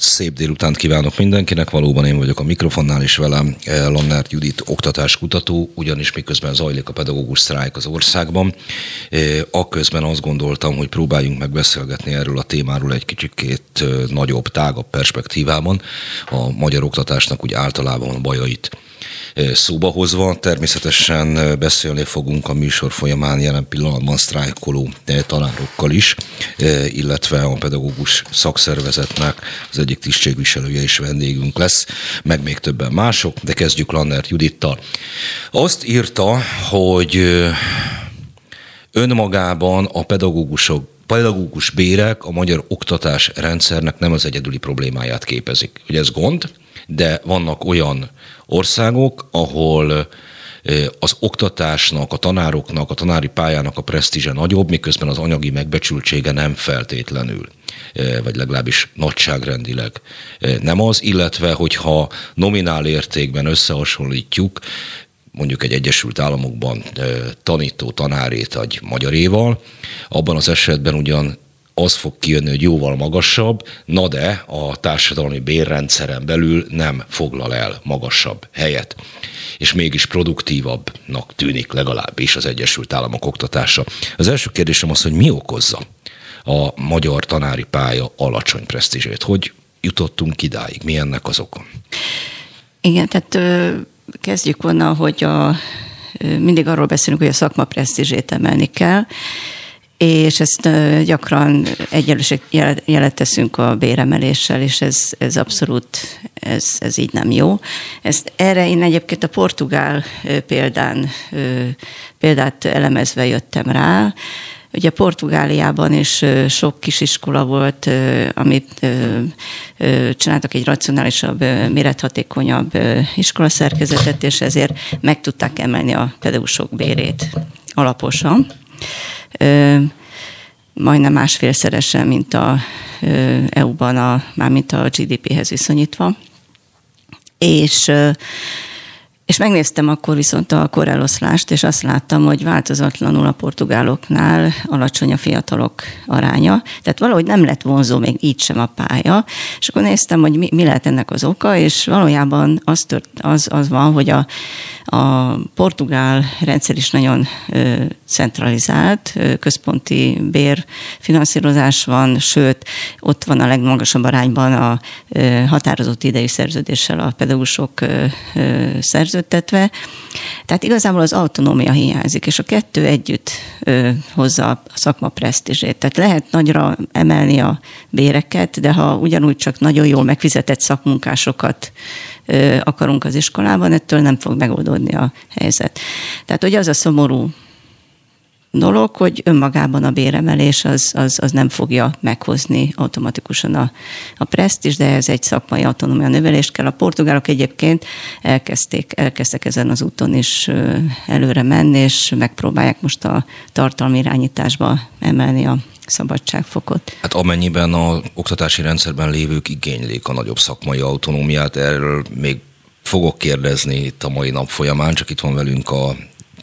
Szép délutánt kívánok mindenkinek, valóban én vagyok a mikrofonnál, és velem eh, Lannert Judit oktatáskutató, ugyanis miközben zajlik a pedagógus sztrájk az országban, eh, akközben azt gondoltam, hogy próbáljunk megbeszélgetni erről a témáról egy kicsikét eh, nagyobb, tágabb perspektívában, a magyar oktatásnak úgy általában a bajait szóba hozva. Természetesen beszélni fogunk a műsor folyamán jelen pillanatban sztrájkoló tanárokkal is, illetve a pedagógus szakszervezetnek az egyik tisztségviselője is vendégünk lesz, meg még többen mások, de kezdjük Lannert Judittal. Azt írta, hogy önmagában a pedagógusok pedagógus bérek a magyar oktatás rendszernek nem az egyedüli problémáját képezik. Ugye ez gond, de vannak olyan országok, ahol az oktatásnak, a tanároknak, a tanári pályának a presztízse nagyobb, miközben az anyagi megbecsültsége nem feltétlenül, vagy legalábbis nagyságrendileg nem az, illetve hogyha nominál értékben összehasonlítjuk, mondjuk egy Egyesült Államokban tanító tanárét egy magyaréval, abban az esetben ugyan az fog kijönni, hogy jóval magasabb, na de a társadalmi bérrendszeren belül nem foglal el magasabb helyet és mégis produktívabbnak tűnik legalábbis az Egyesült Államok oktatása. Az első kérdésem az, hogy mi okozza a magyar tanári pálya alacsony presztízsét? Hogy jutottunk idáig? Mi ennek az oka? Igen, tehát kezdjük onnan, hogy a, mindig arról beszélünk, hogy a szakma presztízsét emelni kell, és ezt gyakran egyenlőség jelet teszünk a béremeléssel, és ez, ez abszolút, ez, ez így nem jó. Ezt, erre én egyébként a portugál példán, példát elemezve jöttem rá, Ugye Portugáliában is sok kisiskola volt, amit csináltak egy racionálisabb, mérethatékonyabb iskolaszerkezetet, és ezért meg tudták emelni a pedagógusok bérét alaposan majdnem másfélszeresen, mint a EU-ban, a, mármint a GDP-hez viszonyítva. És és megnéztem akkor viszont a koreloszlást, és azt láttam, hogy változatlanul a portugáloknál alacsony a fiatalok aránya. Tehát valahogy nem lett vonzó még így sem a pálya. És akkor néztem, hogy mi, mi lehet ennek az oka, és valójában az, tört, az, az van, hogy a, a portugál rendszer is nagyon centralizált, központi bérfinanszírozás van, sőt, ott van a legmagasabb arányban a határozott idei szerződéssel a pedagógusok szerződtetve. Tehát igazából az autonómia hiányzik, és a kettő együtt hozza a szakma presztízsét. Tehát lehet nagyra emelni a béreket, de ha ugyanúgy csak nagyon jól megfizetett szakmunkásokat akarunk az iskolában, ettől nem fog megoldódni a helyzet. Tehát, hogy az a szomorú dolog, hogy önmagában a béremelés az, az, az nem fogja meghozni automatikusan a, a presztis, de ez egy szakmai autonómia növelést kell. A portugálok egyébként elkezdték, elkezdtek ezen az úton is előre menni, és megpróbálják most a tartalmi irányításba emelni a szabadságfokot. Hát amennyiben a oktatási rendszerben lévők igénylik a nagyobb szakmai autonómiát, erről még fogok kérdezni itt a mai nap folyamán, csak itt van velünk a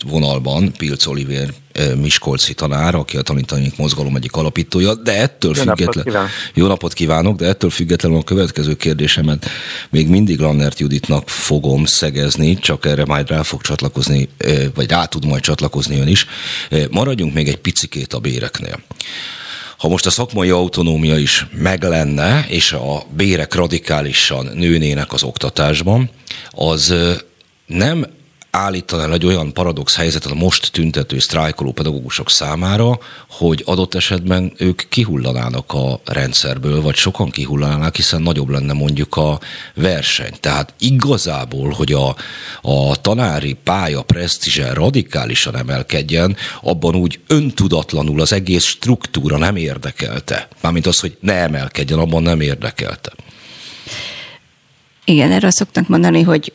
vonalban Pilc Oliver Miskolci tanár, aki a tanítanék mozgalom egyik alapítója, de ettől jó független... Napot jó napot kívánok, de ettől függetlenül a következő kérdésemet még mindig Lannert Juditnak fogom szegezni, csak erre majd rá fog csatlakozni, vagy rá tud majd csatlakozni ön is. Maradjunk még egy picikét a béreknél. Ha most a szakmai autonómia is meg lenne, és a bérek radikálisan nőnének az oktatásban, az nem állítanál egy olyan paradox helyzetet a most tüntető, sztrájkoló pedagógusok számára, hogy adott esetben ők kihullanának a rendszerből, vagy sokan kihullanának, hiszen nagyobb lenne mondjuk a verseny. Tehát igazából, hogy a, a tanári pálya presztízse radikálisan emelkedjen, abban úgy öntudatlanul az egész struktúra nem érdekelte. Mármint az, hogy ne emelkedjen, abban nem érdekelte. Igen, erre szoktak mondani, hogy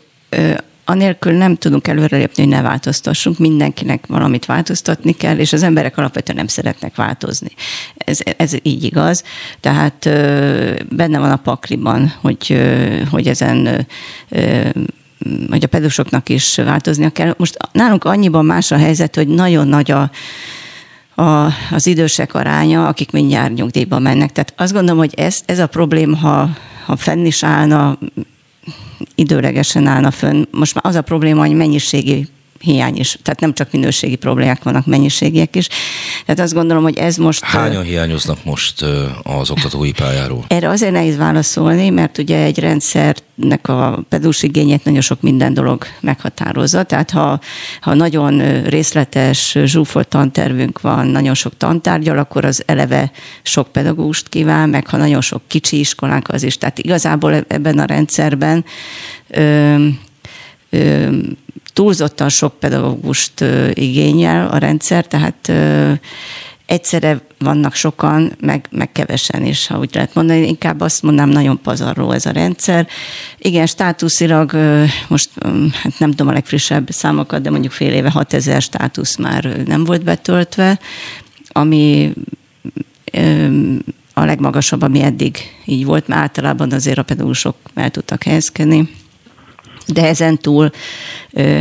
anélkül nem tudunk előrelépni, hogy ne változtassunk, mindenkinek valamit változtatni kell, és az emberek alapvetően nem szeretnek változni. Ez, ez így igaz, tehát benne van a pakliban, hogy, hogy ezen hogy a pedusoknak is változnia kell. Most nálunk annyiban más a helyzet, hogy nagyon nagy a, a, az idősek aránya, akik mindjárt nyugdíjba mennek. Tehát azt gondolom, hogy ez, ez a problém, ha, ha fenn is állna, időlegesen állna fönn. Most már az a probléma, hogy mennyiségi hiány is. Tehát nem csak minőségi problémák vannak, mennyiségiek is. Tehát azt gondolom, hogy ez most... Hányan hiányoznak most az oktatói pályáról? Erre azért nehéz válaszolni, mert ugye egy rendszernek a pedagógus igényét nagyon sok minden dolog meghatározza. Tehát ha, ha nagyon részletes, zsúfolt tantervünk van, nagyon sok tantárgyal, akkor az eleve sok pedagógust kíván, meg ha nagyon sok kicsi iskolánk az is. Tehát igazából ebben a rendszerben ö, ö, túlzottan sok pedagógust igényel a rendszer, tehát egyszerre vannak sokan, meg, meg kevesen is, ha úgy lehet mondani. Inkább azt mondanám, nagyon pazarló ez a rendszer. Igen, státuszilag most hát nem tudom a legfrissebb számokat, de mondjuk fél éve 6000 státusz már nem volt betöltve, ami a legmagasabb, ami eddig így volt, mert általában azért a pedagógusok el tudtak helyezkedni. De ezen túl,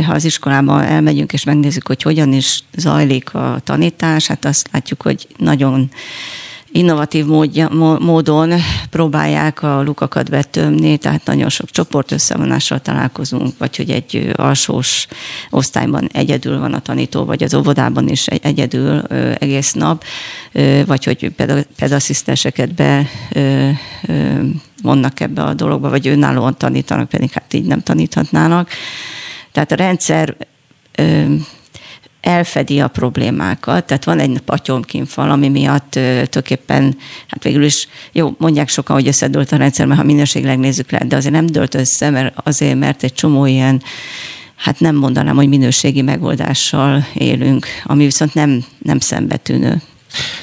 ha az iskolába elmegyünk és megnézzük, hogy hogyan is zajlik a tanítás, hát azt látjuk, hogy nagyon innovatív módja, módon próbálják a lukakat betömni, tehát nagyon sok csoport összevonással találkozunk, vagy hogy egy alsós osztályban egyedül van a tanító, vagy az óvodában is egyedül egész nap, vagy hogy pedasszisztenseket be vonnak ebbe a dologba, vagy önállóan tanítanak, pedig hát így nem taníthatnának. Tehát a rendszer elfedi a problémákat, tehát van egy patyomkinfal, ami miatt tulajdonképpen, hát végül is, jó, mondják sokan, hogy összedőlt a rendszer, mert ha minőségileg nézzük le, de azért nem dölt össze, mert azért, mert egy csomó ilyen hát nem mondanám, hogy minőségi megoldással élünk, ami viszont nem, nem szembetűnő.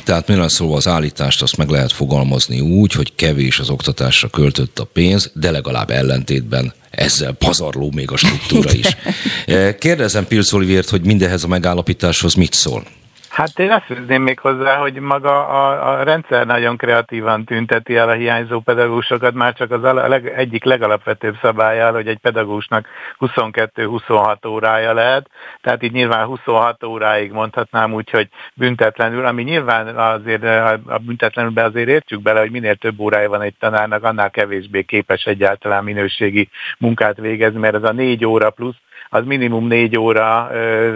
Tehát mire szó az állítást, azt meg lehet fogalmazni úgy, hogy kevés az oktatásra költött a pénz, de legalább ellentétben ezzel pazarló még a struktúra is. Kérdezem Pilc Olivért, hogy mindehhez a megállapításhoz mit szól? Hát én azt fűzném még hozzá, hogy maga a, a rendszer nagyon kreatívan tünteti el a hiányzó pedagógusokat, már csak az a leg, egyik legalapvetőbb szabályál, hogy egy pedagógusnak 22-26 órája lehet, tehát így nyilván 26 óráig mondhatnám úgy, hogy büntetlenül, ami nyilván azért a büntetlenülbe azért értjük bele, hogy minél több órája van egy tanárnak, annál kevésbé képes egyáltalán minőségi munkát végezni, mert ez a négy óra plusz az minimum négy óra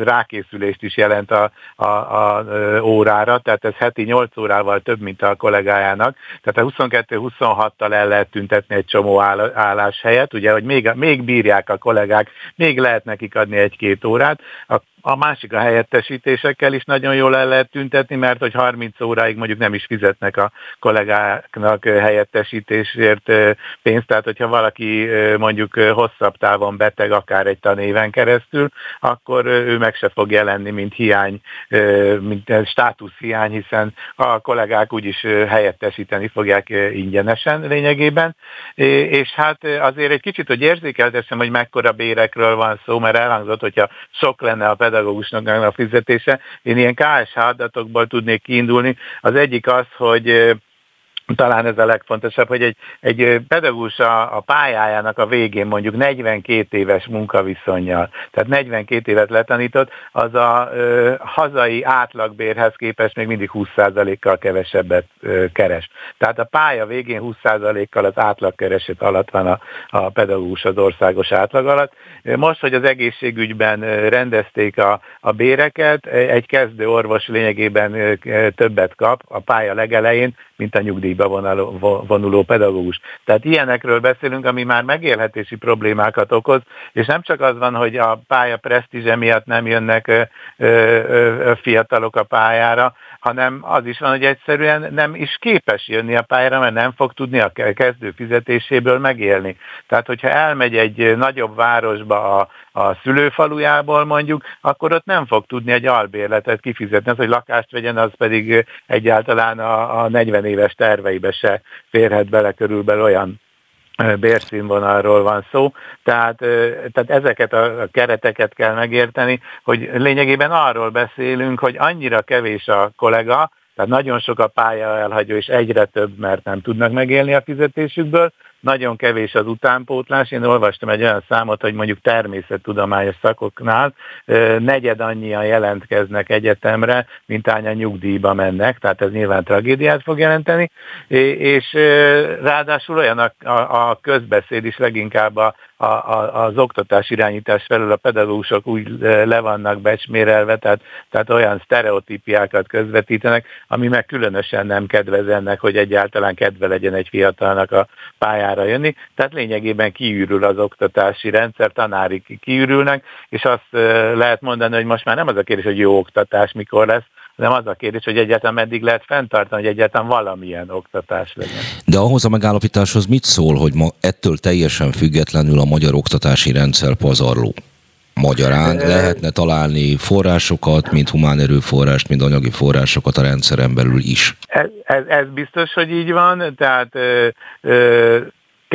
rákészülést is jelent a, a, a órára, tehát ez heti 8 órával több, mint a kollégájának. Tehát a 22-26-tal el lehet tüntetni egy csomó állás helyet, ugye, hogy még, még bírják a kollégák, még lehet nekik adni egy-két órát, a a másik a helyettesítésekkel is nagyon jól el lehet tüntetni, mert hogy 30 óráig mondjuk nem is fizetnek a kollégáknak helyettesítésért pénzt, tehát hogyha valaki mondjuk hosszabb távon beteg, akár egy tanéven keresztül, akkor ő meg se fog jelenni, mint hiány, mint státusz hiány, hiszen a kollégák úgyis helyettesíteni fogják ingyenesen lényegében, és hát azért egy kicsit, hogy érzékeltessem, hogy mekkora bérekről van szó, mert elhangzott, hogyha sok lenne a pedagógusnak a fizetése. Én ilyen KSH adatokból tudnék kiindulni. Az egyik az, hogy talán ez a legfontosabb, hogy egy, egy pedagógus a, a pályájának a végén mondjuk 42 éves munkaviszonyjal, tehát 42 évet letanított, az a ö, hazai átlagbérhez képest még mindig 20%-kal kevesebbet ö, keres. Tehát a pálya végén 20%-kal az átlagkereset alatt van a, a pedagógus az országos átlag alatt. Most, hogy az egészségügyben rendezték a, a béreket, egy kezdő orvos lényegében többet kap a pálya legelején, mint a nyugdíjba vonuló, pedagógus. Tehát ilyenekről beszélünk, ami már megélhetési problémákat okoz, és nem csak az van, hogy a pálya presztízse miatt nem jönnek fiatalok a pályára, hanem az is van, hogy egyszerűen nem is képes jönni a pályára, mert nem fog tudni a kezdő fizetéséből megélni. Tehát, hogyha elmegy egy nagyobb városba a, a szülőfalujából mondjuk, akkor ott nem fog tudni egy albérletet kifizetni. Az, hogy lakást vegyen, az pedig egyáltalán a, a 40 éves terveibe se férhet bele körülbelül olyan bérszínvonalról van szó, tehát, tehát ezeket a kereteket kell megérteni, hogy lényegében arról beszélünk, hogy annyira kevés a kollega, tehát nagyon sok a pálya elhagyó, és egyre több, mert nem tudnak megélni a fizetésükből, nagyon kevés az utánpótlás. Én olvastam egy olyan számot, hogy mondjuk természettudományos szakoknál negyed annyian jelentkeznek egyetemre, mint a nyugdíjba mennek, tehát ez nyilván tragédiát fog jelenteni, és ráadásul olyan a, a, a közbeszéd is leginkább a, a, az oktatás irányítás felől a pedagógusok úgy le vannak becsmérelve, tehát, tehát olyan sztereotípiákat közvetítenek, ami meg különösen nem kedvez ennek, hogy egyáltalán kedve legyen egy fiatalnak a pályára jönni. Tehát lényegében kiürül az oktatási rendszer, tanári kiürülnek, és azt lehet mondani, hogy most már nem az a kérdés, hogy jó oktatás mikor lesz, hanem az a kérdés, hogy egyáltalán meddig lehet fenntartani, hogy egyáltalán valamilyen oktatás legyen. De ahhoz a megállapításhoz mit szól, hogy ma ettől teljesen függetlenül a magyar oktatási rendszer pazarló? Magyarán lehetne találni forrásokat, mint humán erőforrást, mint anyagi forrásokat a rendszeren belül is. Ez, ez, ez biztos, hogy így van, tehát ö, ö,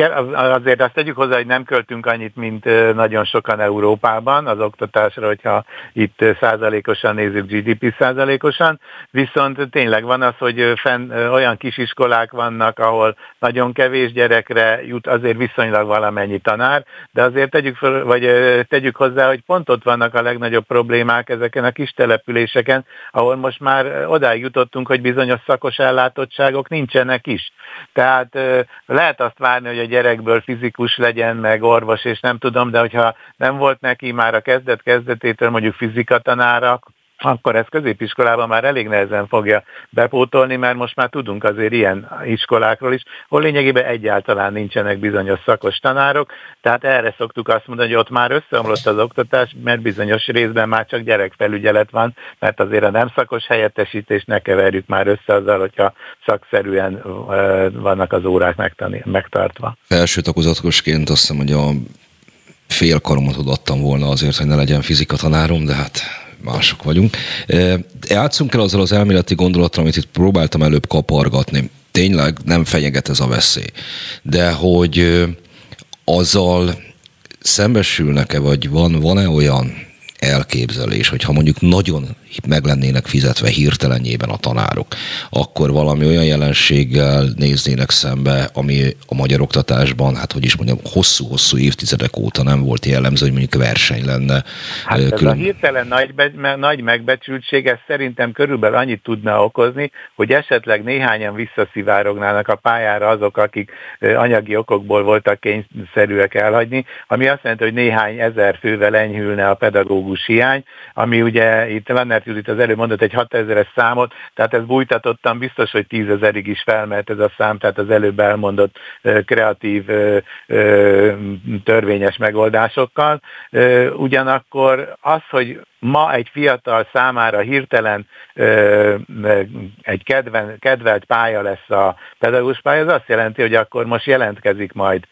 Azért azt tegyük hozzá, hogy nem költünk annyit, mint nagyon sokan Európában az oktatásra, hogyha itt százalékosan nézzük GDP százalékosan, viszont tényleg van az, hogy fenn, olyan kisiskolák vannak, ahol nagyon kevés gyerekre jut azért viszonylag valamennyi tanár, de azért tegyük, fel, vagy tegyük hozzá, hogy pont ott vannak a legnagyobb problémák ezeken a kis településeken, ahol most már odáig jutottunk, hogy bizonyos szakos ellátottságok nincsenek is. Tehát lehet azt várni, hogy a gyerekből fizikus legyen, meg orvos, és nem tudom, de hogyha nem volt neki már a kezdet-kezdetétől mondjuk fizikatanára, akkor ez középiskolában már elég nehezen fogja bepótolni, mert most már tudunk azért ilyen iskolákról is, hol lényegében egyáltalán nincsenek bizonyos szakos tanárok, tehát erre szoktuk azt mondani, hogy ott már összeomlott az oktatás, mert bizonyos részben már csak gyerekfelügyelet van, mert azért a nem szakos helyettesítés ne keverjük már össze azzal, hogyha szakszerűen vannak az órák megtartva. Felső takozatosként azt hiszem, hogy a fél karomat adtam volna azért, hogy ne legyen fizika tanárom, de hát mások vagyunk. Játszunk el azzal az elméleti gondolattal, amit itt próbáltam előbb kapargatni. Tényleg nem fenyeget ez a veszély. De hogy azzal szembesülnek-e, vagy van, van-e olyan elképzelés, hogyha mondjuk nagyon meg lennének fizetve hirtelenjében a tanárok, akkor valami olyan jelenséggel néznének szembe, ami a magyar oktatásban, hát hogy is mondjam, hosszú-hosszú évtizedek óta nem volt jellemző, hogy mondjuk verseny lenne. Hát ez Külön... a hirtelen nagy, be, nagy megbecsültség, ez szerintem körülbelül annyit tudna okozni, hogy esetleg néhányan visszaszivárognának a pályára azok, akik anyagi okokból voltak kényszerűek elhagyni, ami azt jelenti, hogy néhány ezer fővel enyhülne a pedagógus hiány, ami ugye itt Lennert Judit az előbb mondott egy 6000-es számot, tehát ez bújtatottan biztos, hogy tízezerig is felmert ez a szám, tehát az előbb elmondott kreatív törvényes megoldásokkal. Ugyanakkor az, hogy ma egy fiatal számára hirtelen egy kedven, kedvelt pálya lesz a pedagógus pálya, az azt jelenti, hogy akkor most jelentkezik majd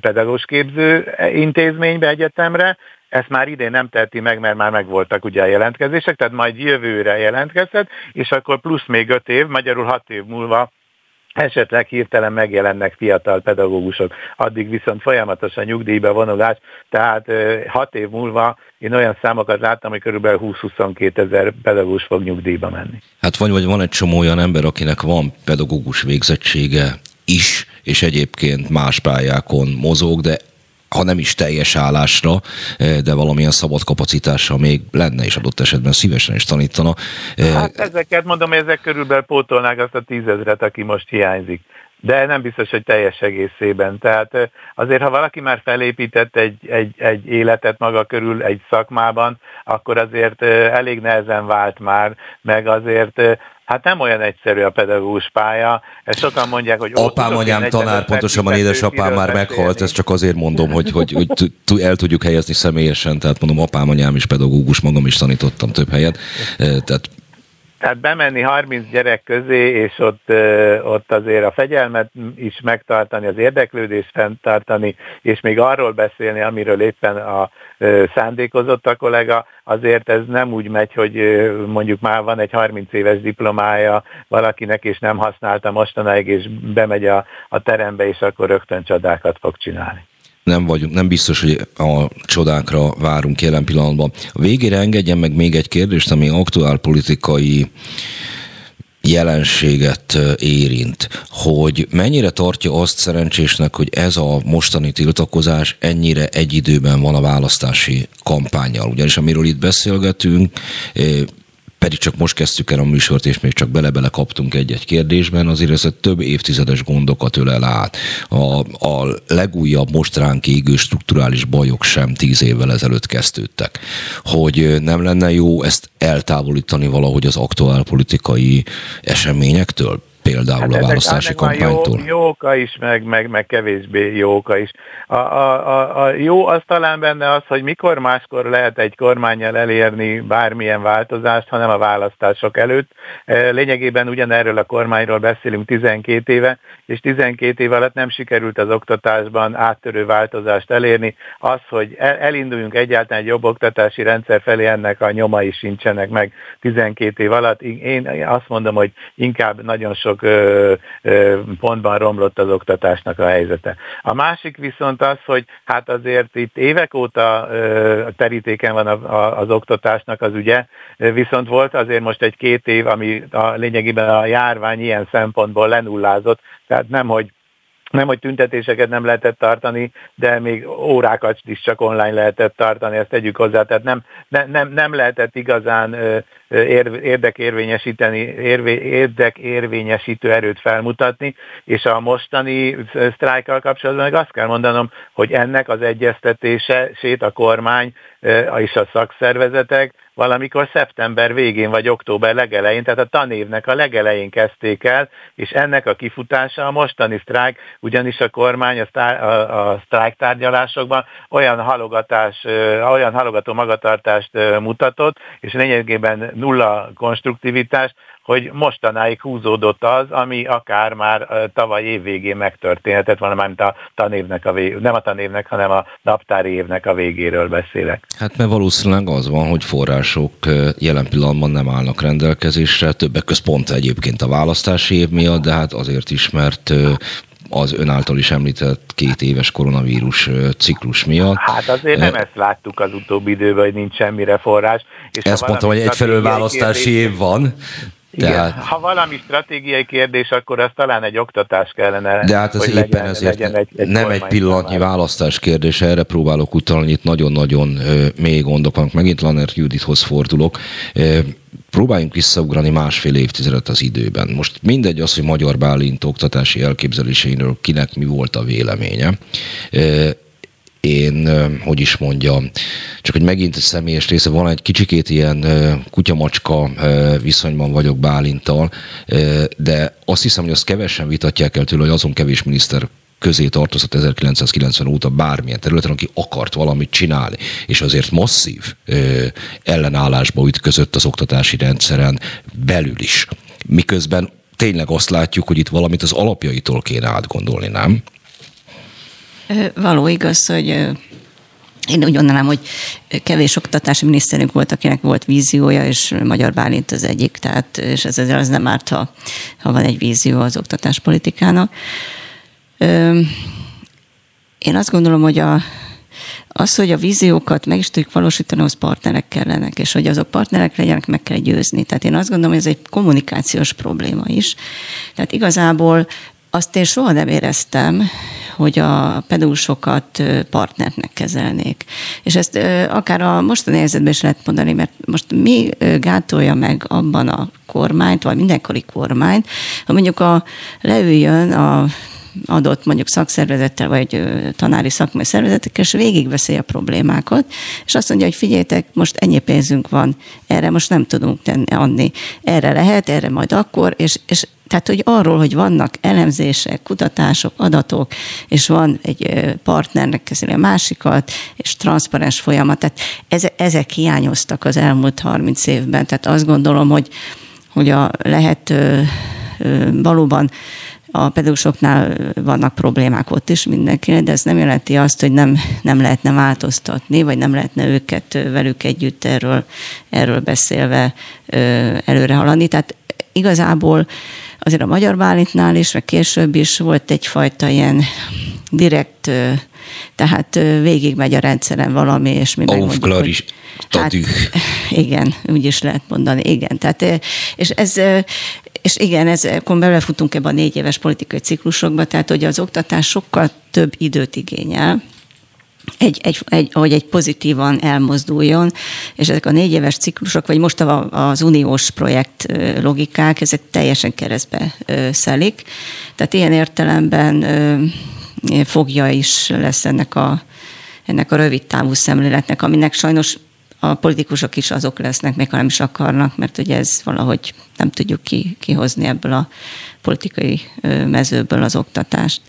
pedagógus képző intézménybe, egyetemre, ezt már idén nem teheti meg, mert már megvoltak ugye a jelentkezések, tehát majd jövőre jelentkezhet, és akkor plusz még öt év, magyarul hat év múlva esetleg hirtelen megjelennek fiatal pedagógusok, addig viszont folyamatosan nyugdíjba vonulás, tehát hat év múlva én olyan számokat láttam, hogy körülbelül 20-22 ezer pedagógus fog nyugdíjba menni. Hát vagy, vagy van egy csomó olyan ember, akinek van pedagógus végzettsége is, és egyébként más pályákon mozog, de ha nem is teljes állásra, de valamilyen szabad kapacitással még lenne, és adott esetben szívesen is tanítana. Hát ezeket mondom, ezek körülbelül pótolnák azt a tízezret, aki most hiányzik de nem biztos, hogy teljes egészében. Tehát eh, azért, ha valaki már felépített egy, egy, egy életet maga körül egy szakmában, akkor azért elég nehezen vált már, meg azért Hát nem olyan egyszerű a pedagógus pálya. Ezt sokan mondják, hogy... Apám, anyám tanár, pontosabban édesapám már meghalt, ezt csak azért mondom, hogy, hogy, hogy el tudjuk helyezni személyesen, tehát mondom, apám, anyám is pedagógus, magam is tanítottam több helyet. Tehát Tehát bemenni 30 gyerek közé, és ott, ott azért a fegyelmet is megtartani, az érdeklődést fenntartani, és még arról beszélni, amiről éppen a szándékozott a kollega, azért ez nem úgy megy, hogy mondjuk már van egy 30 éves diplomája valakinek, és nem használta mostanáig, és bemegy a, a terembe, és akkor rögtön csodákat fog csinálni nem vagyunk, nem biztos, hogy a csodákra várunk jelen pillanatban. A végére engedjen meg még egy kérdést, ami aktuál politikai jelenséget érint, hogy mennyire tartja azt szerencsésnek, hogy ez a mostani tiltakozás ennyire egy időben van a választási kampányjal. Ugyanis amiről itt beszélgetünk, pedig csak most kezdtük el a műsort, és még csak bele-bele kaptunk egy-egy kérdésben, azért ez több évtizedes gondokat ölel át. A, a legújabb most ránk égő strukturális bajok sem tíz évvel ezelőtt kezdődtek. Hogy nem lenne jó ezt eltávolítani valahogy az aktuál politikai eseményektől? Például hát a választási kampánytól? Jó, jó oka is, meg, meg, meg kevésbé jó oka is. A, a, a, a jó az talán benne az, hogy mikor máskor lehet egy kormányjal elérni bármilyen változást, hanem a választások előtt. E, lényegében ugyanerről a kormányról beszélünk 12 éve, és 12 év alatt nem sikerült az oktatásban áttörő változást elérni. Az, hogy elinduljunk egyáltalán egy jobb oktatási rendszer felé, ennek a nyomai sincsenek meg 12 év alatt. Én azt mondom, hogy inkább nagyon sok pontban romlott az oktatásnak a helyzete. A másik viszont az, hogy hát azért itt évek óta terítéken van az oktatásnak az ügye, viszont volt azért most egy-két év, ami a lényegében a járvány ilyen szempontból lenullázott, tehát nem, hogy nem, hogy tüntetéseket nem lehetett tartani, de még órákat is csak online lehetett tartani, ezt tegyük hozzá. Tehát nem, ne, nem, nem lehetett igazán érdekérvényesíteni, érdekérvényesítő erőt felmutatni, és a mostani sztrájkkal kapcsolatban meg azt kell mondanom, hogy ennek az egyeztetését a kormány és a szakszervezetek valamikor szeptember végén vagy október legelején, tehát a tanévnek a legelején kezdték el, és ennek a kifutása a mostani sztrájk, ugyanis a kormány a, sztrájk, a, a sztrájk tárgyalásokban olyan halogatás, olyan halogató magatartást mutatott, és lényegében nulla konstruktivitás, hogy mostanáig húzódott az, ami akár már tavaly év végén megtörténhetett volna, mármint a tanévnek a vég, nem a tanévnek, hanem a naptári évnek a végéről beszélek. Hát mert valószínűleg az van, hogy források jelen pillanatban nem állnak rendelkezésre, többek között pont egyébként a választási év miatt, de hát azért is, mert az ön által is említett két éves koronavírus ciklus miatt. Hát azért nem ezt láttuk az utóbbi időben, hogy nincs semmire forrás. És ezt mondtam, hogy egyfelől választási kérdés, év van, igen, Tehát... ha valami stratégiai kérdés, akkor az talán egy oktatás kellene. De hát az éppen legyen, ezért legyen egy, egy nem egy pillanatnyi választás kérdése, erre próbálok utalni, itt nagyon-nagyon mély gondok vannak. Megint Lanert Judithoz fordulok. Próbáljunk visszaugrani másfél évtizedet az időben. Most mindegy az, hogy Magyar Bálint oktatási elképzeléseiről kinek mi volt a véleménye én, hogy is mondjam, csak hogy megint személyes része, van egy kicsikét ilyen kutyamacska viszonyban vagyok Bálintal, de azt hiszem, hogy azt kevesen vitatják el tőle, hogy azon kevés miniszter közé tartozott 1990 óta bármilyen területen, aki akart valamit csinálni, és azért masszív ö, ellenállásba ütközött az oktatási rendszeren belül is. Miközben tényleg azt látjuk, hogy itt valamit az alapjaitól kéne átgondolni, nem? Való igaz, hogy én úgy gondolom, hogy kevés oktatási miniszterünk volt, akinek volt víziója, és Magyar Bálint az egyik, tehát, és ez az nem árt, ha, ha van egy vízió az oktatáspolitikának. Én azt gondolom, hogy a, az, hogy a víziókat meg is tudjuk valósítani, az partnerek kellenek, és hogy azok partnerek legyenek, meg kell győzni. Tehát én azt gondolom, hogy ez egy kommunikációs probléma is. Tehát igazából azt én soha nem éreztem, hogy a pedagógusokat partnernek kezelnék. És ezt akár a mostani helyzetben is lehet mondani, mert most mi gátolja meg abban a kormányt, vagy mindenkori kormányt, ha mondjuk a, leüljön a adott mondjuk szakszervezettel, vagy tanári szakmai szervezetekkel, és végigbeszélje a problémákat, és azt mondja, hogy figyeljetek, most ennyi pénzünk van, erre most nem tudunk tenni, adni, erre lehet, erre majd akkor, és, és tehát, hogy arról, hogy vannak elemzések, kutatások, adatok, és van egy partnernek kezeli a másikat, és transzparens folyamat, tehát ezek hiányoztak az elmúlt 30 évben. Tehát azt gondolom, hogy hogy a lehet valóban a pedagógusoknál vannak problémák ott is mindenkinek, de ez nem jelenti azt, hogy nem, nem lehetne változtatni, vagy nem lehetne őket velük együtt erről, erről beszélve előre haladni. Tehát igazából azért a Magyar Bálintnál is, meg később is volt egyfajta ilyen direkt, tehát végigmegy a rendszeren valami, és mi megmondjuk, is. Hát, igen, úgy is lehet mondani, igen. Tehát, és ez, és igen, ez, akkor belefutunk ebbe a négy éves politikai ciklusokba, tehát hogy az oktatás sokkal több időt igényel, egy, egy, egy, hogy egy pozitívan elmozduljon, és ezek a négy éves ciklusok, vagy most az uniós projekt logikák, ezek teljesen keresztbe szelik. Tehát ilyen értelemben fogja is lesz ennek a, ennek a rövid távú szemléletnek, aminek sajnos a politikusok is azok lesznek, még ha nem is akarnak, mert ugye ez valahogy nem tudjuk ki, kihozni ebből a politikai mezőből az oktatást.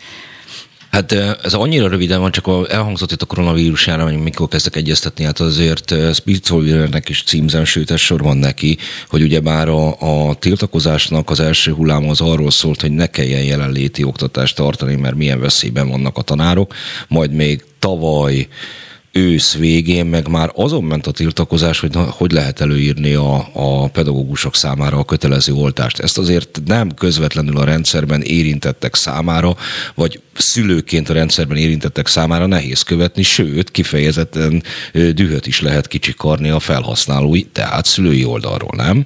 Hát ez annyira röviden van, csak elhangzott itt a koronavírus járvány, hogy mikor kezdtek egyeztetni, hát azért Spitzolvernek is címzem, sőt ez sor van neki, hogy ugye bár a, a tiltakozásnak az első hullám az arról szólt, hogy ne kelljen jelenléti oktatást tartani, mert milyen veszélyben vannak a tanárok, majd még tavaly ősz végén meg már azon ment a tiltakozás, hogy hogy lehet előírni a, a pedagógusok számára a kötelező oltást. Ezt azért nem közvetlenül a rendszerben érintettek számára, vagy szülőként a rendszerben érintettek számára nehéz követni, sőt, kifejezetten dühöt is lehet kicsikarni a felhasználói, tehát szülői oldalról, nem?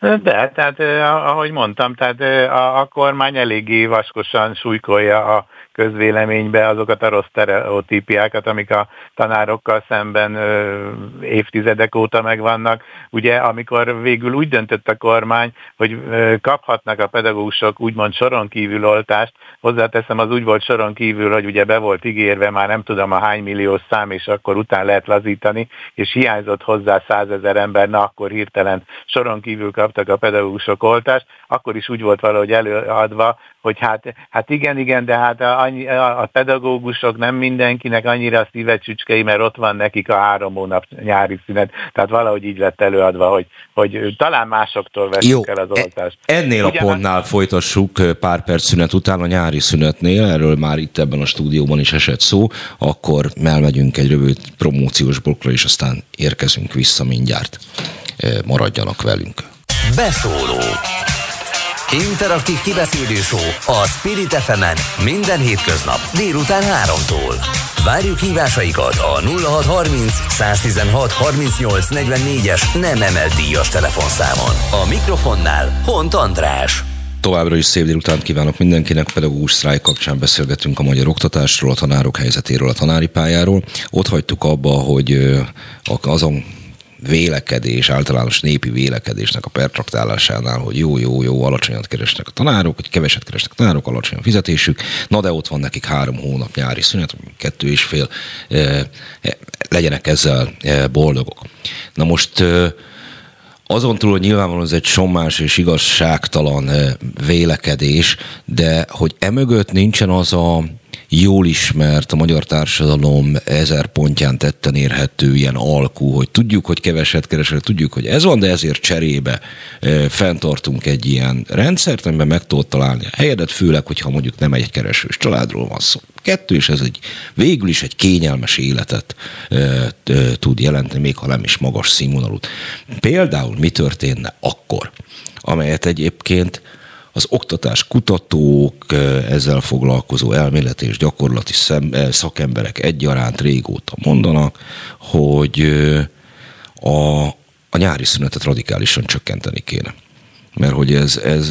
De, tehát ahogy mondtam, tehát a, a kormány eléggé vaskosan súlykolja a közvéleménybe azokat a rossz stereotípiákat, amik a tanárokkal szemben ö, évtizedek óta megvannak. Ugye, amikor végül úgy döntött a kormány, hogy ö, kaphatnak a pedagógusok úgymond soron kívül oltást, hozzáteszem, az úgy volt soron kívül, hogy ugye be volt ígérve már nem tudom a hány millió szám, és akkor után lehet lazítani, és hiányzott hozzá százezer ember, na akkor hirtelen soron kívül kaptak a pedagógusok oltást, akkor is úgy volt valahogy előadva, hogy hát, hát igen, igen, de hát a, a, a pedagógusok nem mindenkinek annyira szívecsücskei, mert ott van nekik a három hónap nyári szünet. Tehát valahogy így lett előadva, hogy, hogy talán másoktól veszük el az e- oltást. Ennél Ugyan... a pontnál folytassuk pár perc szünet után a nyári szünetnél, erről már itt ebben a stúdióban is esett szó, akkor elmegyünk egy rövid promóciós blokkra, és aztán érkezünk vissza mindjárt. Maradjanak velünk. Beszóló Interaktív kibeszélő a Spirit fm minden hétköznap délután 3-tól. Várjuk hívásaikat a 0630 116 38 es nem emelt díjas telefonszámon. A mikrofonnál Hont András. Továbbra is szép délután kívánok mindenkinek. Pedagógus sztrájk kapcsán beszélgetünk a magyar oktatásról, a tanárok helyzetéről, a tanári pályáról. Ott hagytuk abba, hogy azon vélekedés, általános népi vélekedésnek a pertraktálásánál, hogy jó, jó, jó, alacsonyat keresnek a tanárok, hogy keveset keresnek a tanárok, alacsony a fizetésük, na de ott van nekik három hónap nyári szünet, kettő és fél, e, legyenek ezzel boldogok. Na most azon túl, hogy nyilvánvalóan ez egy sommás és igazságtalan vélekedés, de hogy emögött nincsen az a jól ismert, a magyar társadalom ezer pontján tetten érhető ilyen alkú, hogy tudjuk, hogy keveset keresek, tudjuk, hogy ez van, de ezért cserébe e, fenntartunk egy ilyen rendszert, amiben meg tudod találni a helyedet, főleg, hogyha mondjuk nem egy keresős családról van szó. Kettő, és ez egy végül is egy kényelmes életet e, e, tud jelenteni, még ha nem is magas színvonalút. Például mi történne akkor, amelyet egyébként az oktatás kutatók, ezzel foglalkozó elméleti és gyakorlati szakemberek egyaránt régóta mondanak, hogy a, a nyári szünetet radikálisan csökkenteni kéne. Mert hogy ez, ez,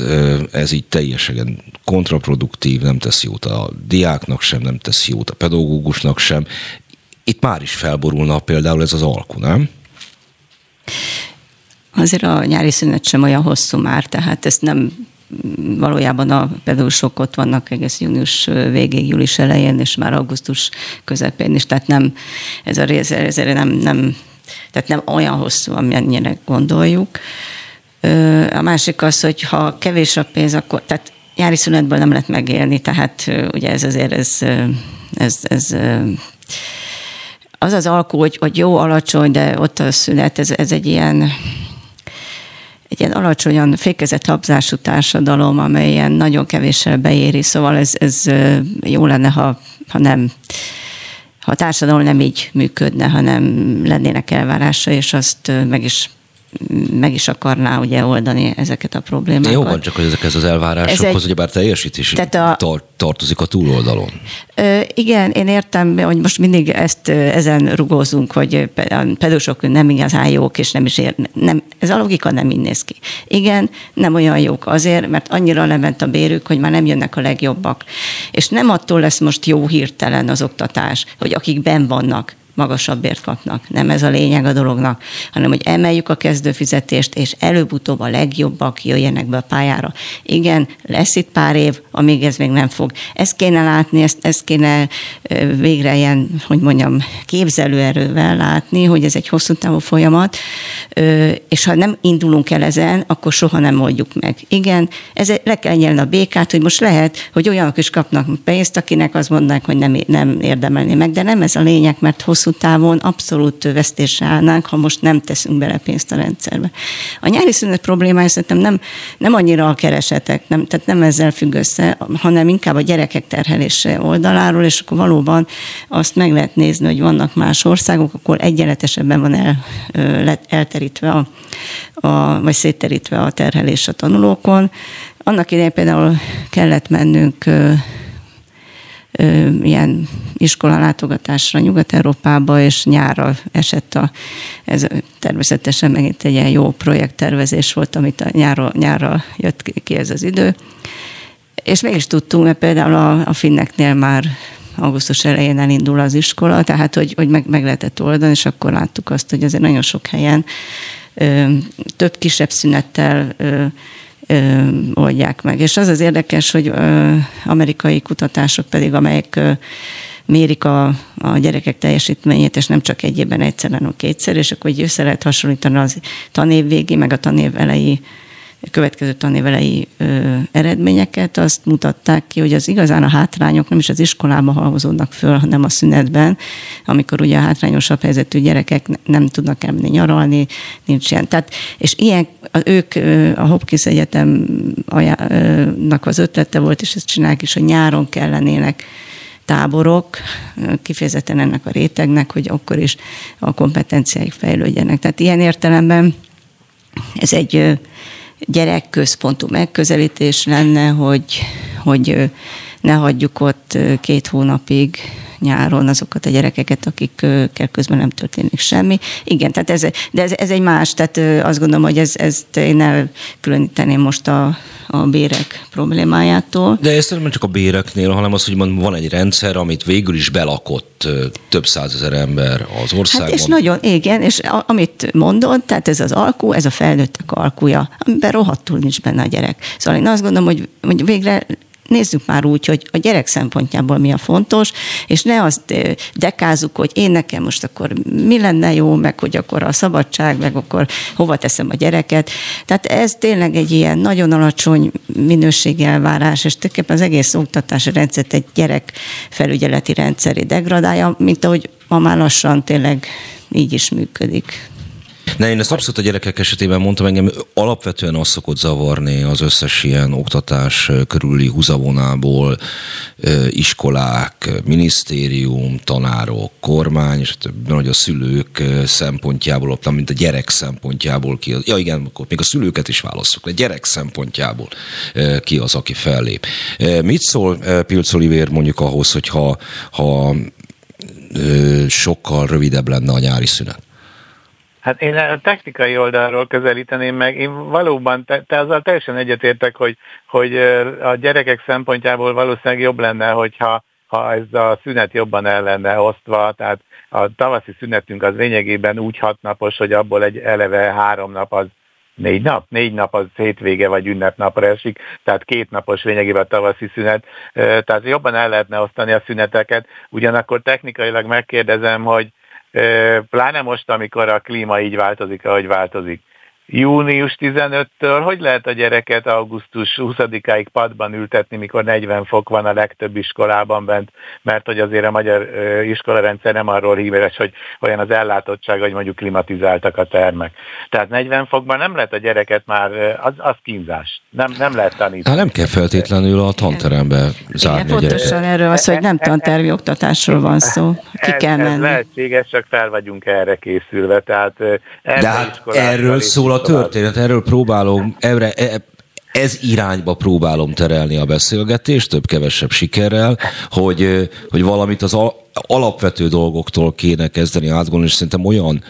ez így teljesen kontraproduktív, nem tesz jót a diáknak sem, nem tesz jót a pedagógusnak sem. Itt már is felborulna például ez az alku, nem? Azért a nyári szünet sem olyan hosszú már, tehát ezt nem valójában a pedagógusok ott vannak egész június végéig, július elején, és már augusztus közepén is, tehát nem, ez a rész, ez nem, nem, tehát nem olyan hosszú, amennyire gondoljuk. A másik az, hogy ha kevés a pénz, akkor, tehát nyári szünetből nem lehet megélni, tehát ugye ez azért, ez, ez, ez az az alkú, hogy, hogy jó, alacsony, de ott a szünet, ez, ez egy ilyen egy ilyen alacsonyan fékezett habzású társadalom, amelyen nagyon kevéssel beéri, szóval ez, ez jó lenne, ha, ha nem ha a társadalom nem így működne, hanem lennének elvárása, és azt meg is meg is akarná ugye oldani ezeket a problémákat. Jó van, csak hogy ezekhez az elvárásokhoz, hogy bár teljesítés a, tar- tartozik a túloldalon. Ö, igen, én értem, hogy most mindig ezt ezen rugózunk, hogy a pedósok nem igazán jók, és nem is ér, nem, ez a logika nem így néz ki. Igen, nem olyan jók azért, mert annyira lement a bérük, hogy már nem jönnek a legjobbak. És nem attól lesz most jó hirtelen az oktatás, hogy akik ben vannak, magasabb bért kapnak. Nem ez a lényeg a dolognak, hanem hogy emeljük a kezdőfizetést, és előbb-utóbb a legjobbak jöjjenek be a pályára. Igen, lesz itt pár év, amíg ez még nem fog. Ezt kéne látni, ezt, ezt kéne végre ilyen, hogy mondjam, képzelőerővel látni, hogy ez egy hosszú távú folyamat, és ha nem indulunk el ezen, akkor soha nem oldjuk meg. Igen, ez le kell nyelni a békát, hogy most lehet, hogy olyanok is kapnak pénzt, akinek azt mondanak, hogy nem, nem érdemelni meg, de nem ez a lényeg, mert hosszú hosszú távon abszolút vesztésre állnánk, ha most nem teszünk bele pénzt a rendszerbe. A nyári szünet problémája szerintem nem, nem annyira a keresetek, nem, tehát nem ezzel függ össze, hanem inkább a gyerekek terhelése oldaláról, és akkor valóban azt meg lehet nézni, hogy vannak más országok, akkor egyenletesebben van el, elterítve a, a, vagy szétterítve a terhelés a tanulókon. Annak idején például kellett mennünk ilyen iskolalátogatásra Nyugat-Európába, és nyára esett a, ez természetesen megint egy ilyen jó projekttervezés volt, amit a nyára, nyára jött ki ez az idő. És mégis tudtunk, mert például a, a finneknél már augusztus elején elindul az iskola, tehát hogy, hogy meg, meg lehetett oldani, és akkor láttuk azt, hogy azért nagyon sok helyen ö, több kisebb szünettel ö, ö, oldják meg. És az az érdekes, hogy amerikai kutatások pedig, amelyek ö, mérik a, a gyerekek teljesítményét, és nem csak egy évben egyszer, hanem kétszer, és akkor így össze lehet hasonlítani az tanév végi, meg a tanév elejé következő tanévelei eredményeket, azt mutatták ki, hogy az igazán a hátrányok nem is az iskolában halmozódnak föl, hanem a szünetben, amikor ugye a hátrányosabb helyzetű gyerekek nem tudnak elmenni nyaralni, nincs ilyen. Tehát, és ilyen, ők, a Hopkins Egyetemnak az ötlete volt, és ezt csinálják is, hogy nyáron kellenének táborok, kifejezetten ennek a rétegnek, hogy akkor is a kompetenciáik fejlődjenek. Tehát ilyen értelemben ez egy gyerekközpontú megközelítés lenne, hogy, hogy ne hagyjuk ott két hónapig nyáron azokat a gyerekeket, akikkel közben nem történik semmi. Igen, tehát ez, de ez, ez egy más, tehát azt gondolom, hogy ez, ezt én elkülöníteném most a, a bérek problémájától. De ez nem csak a béreknél, hanem az, hogy van egy rendszer, amit végül is belakott több százezer ember az országban. Hát és nagyon, igen, és amit mondod, tehát ez az alkú, ez a felnőttek alkúja, amiben rohadtul nincs benne a gyerek. Szóval én azt gondolom, hogy, hogy végre nézzük már úgy, hogy a gyerek szempontjából mi a fontos, és ne azt dekázzuk, hogy én nekem most akkor mi lenne jó, meg hogy akkor a szabadság, meg akkor hova teszem a gyereket. Tehát ez tényleg egy ilyen nagyon alacsony minőségi elvárás, és tulajdonképpen az egész oktatási rendszert egy gyerek felügyeleti rendszeri degradálja, mint ahogy ma már lassan tényleg így is működik. Ne, én ezt abszolút a gyerekek esetében mondtam, engem alapvetően az szokott zavarni az összes ilyen oktatás körüli húzavonából, iskolák, minisztérium, tanárok, kormány, és hogy a szülők szempontjából, mint a gyerek szempontjából ki az, ja igen, akkor még a szülőket is választjuk, a gyerek szempontjából ki az, aki fellép. Mit szól Pilc Olivér mondjuk ahhoz, hogyha ha sokkal rövidebb lenne a nyári szünet? Hát én a technikai oldalról közelíteném meg. Én valóban, te, te azzal teljesen egyetértek, hogy, hogy a gyerekek szempontjából valószínűleg jobb lenne, hogyha ha ez a szünet jobban el lenne osztva, tehát a tavaszi szünetünk az lényegében úgy hat napos, hogy abból egy eleve három nap az négy nap, négy nap az hétvége vagy ünnepnapra esik, tehát két napos lényegében a tavaszi szünet, tehát jobban el lehetne osztani a szüneteket, ugyanakkor technikailag megkérdezem, hogy pláne most, amikor a klíma így változik, ahogy változik. Június 15-től, hogy lehet a gyereket augusztus 20-áig padban ültetni, mikor 40 fok van a legtöbb iskolában bent, mert hogy azért a magyar iskolarendszer nem arról híves, hogy olyan az ellátottság, hogy mondjuk klimatizáltak a termek. Tehát 40 fokban nem lehet a gyereket már, az, az kínzás. Nem, nem lehet tanítani. Hát nem kell feltétlenül a tanterembe zárni Igen, a gyereket. Pontosan erről az, hogy nem tantervi oktatásról van szó. Ki ez, kell menni. Ez lehetséges, csak fel vagyunk erre készülve. Tehát De hát erről szól a történet, erről próbálom, erre, e, ez irányba próbálom terelni a beszélgetést, több-kevesebb sikerrel, hogy, hogy valamit az alapvető dolgoktól kéne kezdeni átgondolni, és szerintem olyan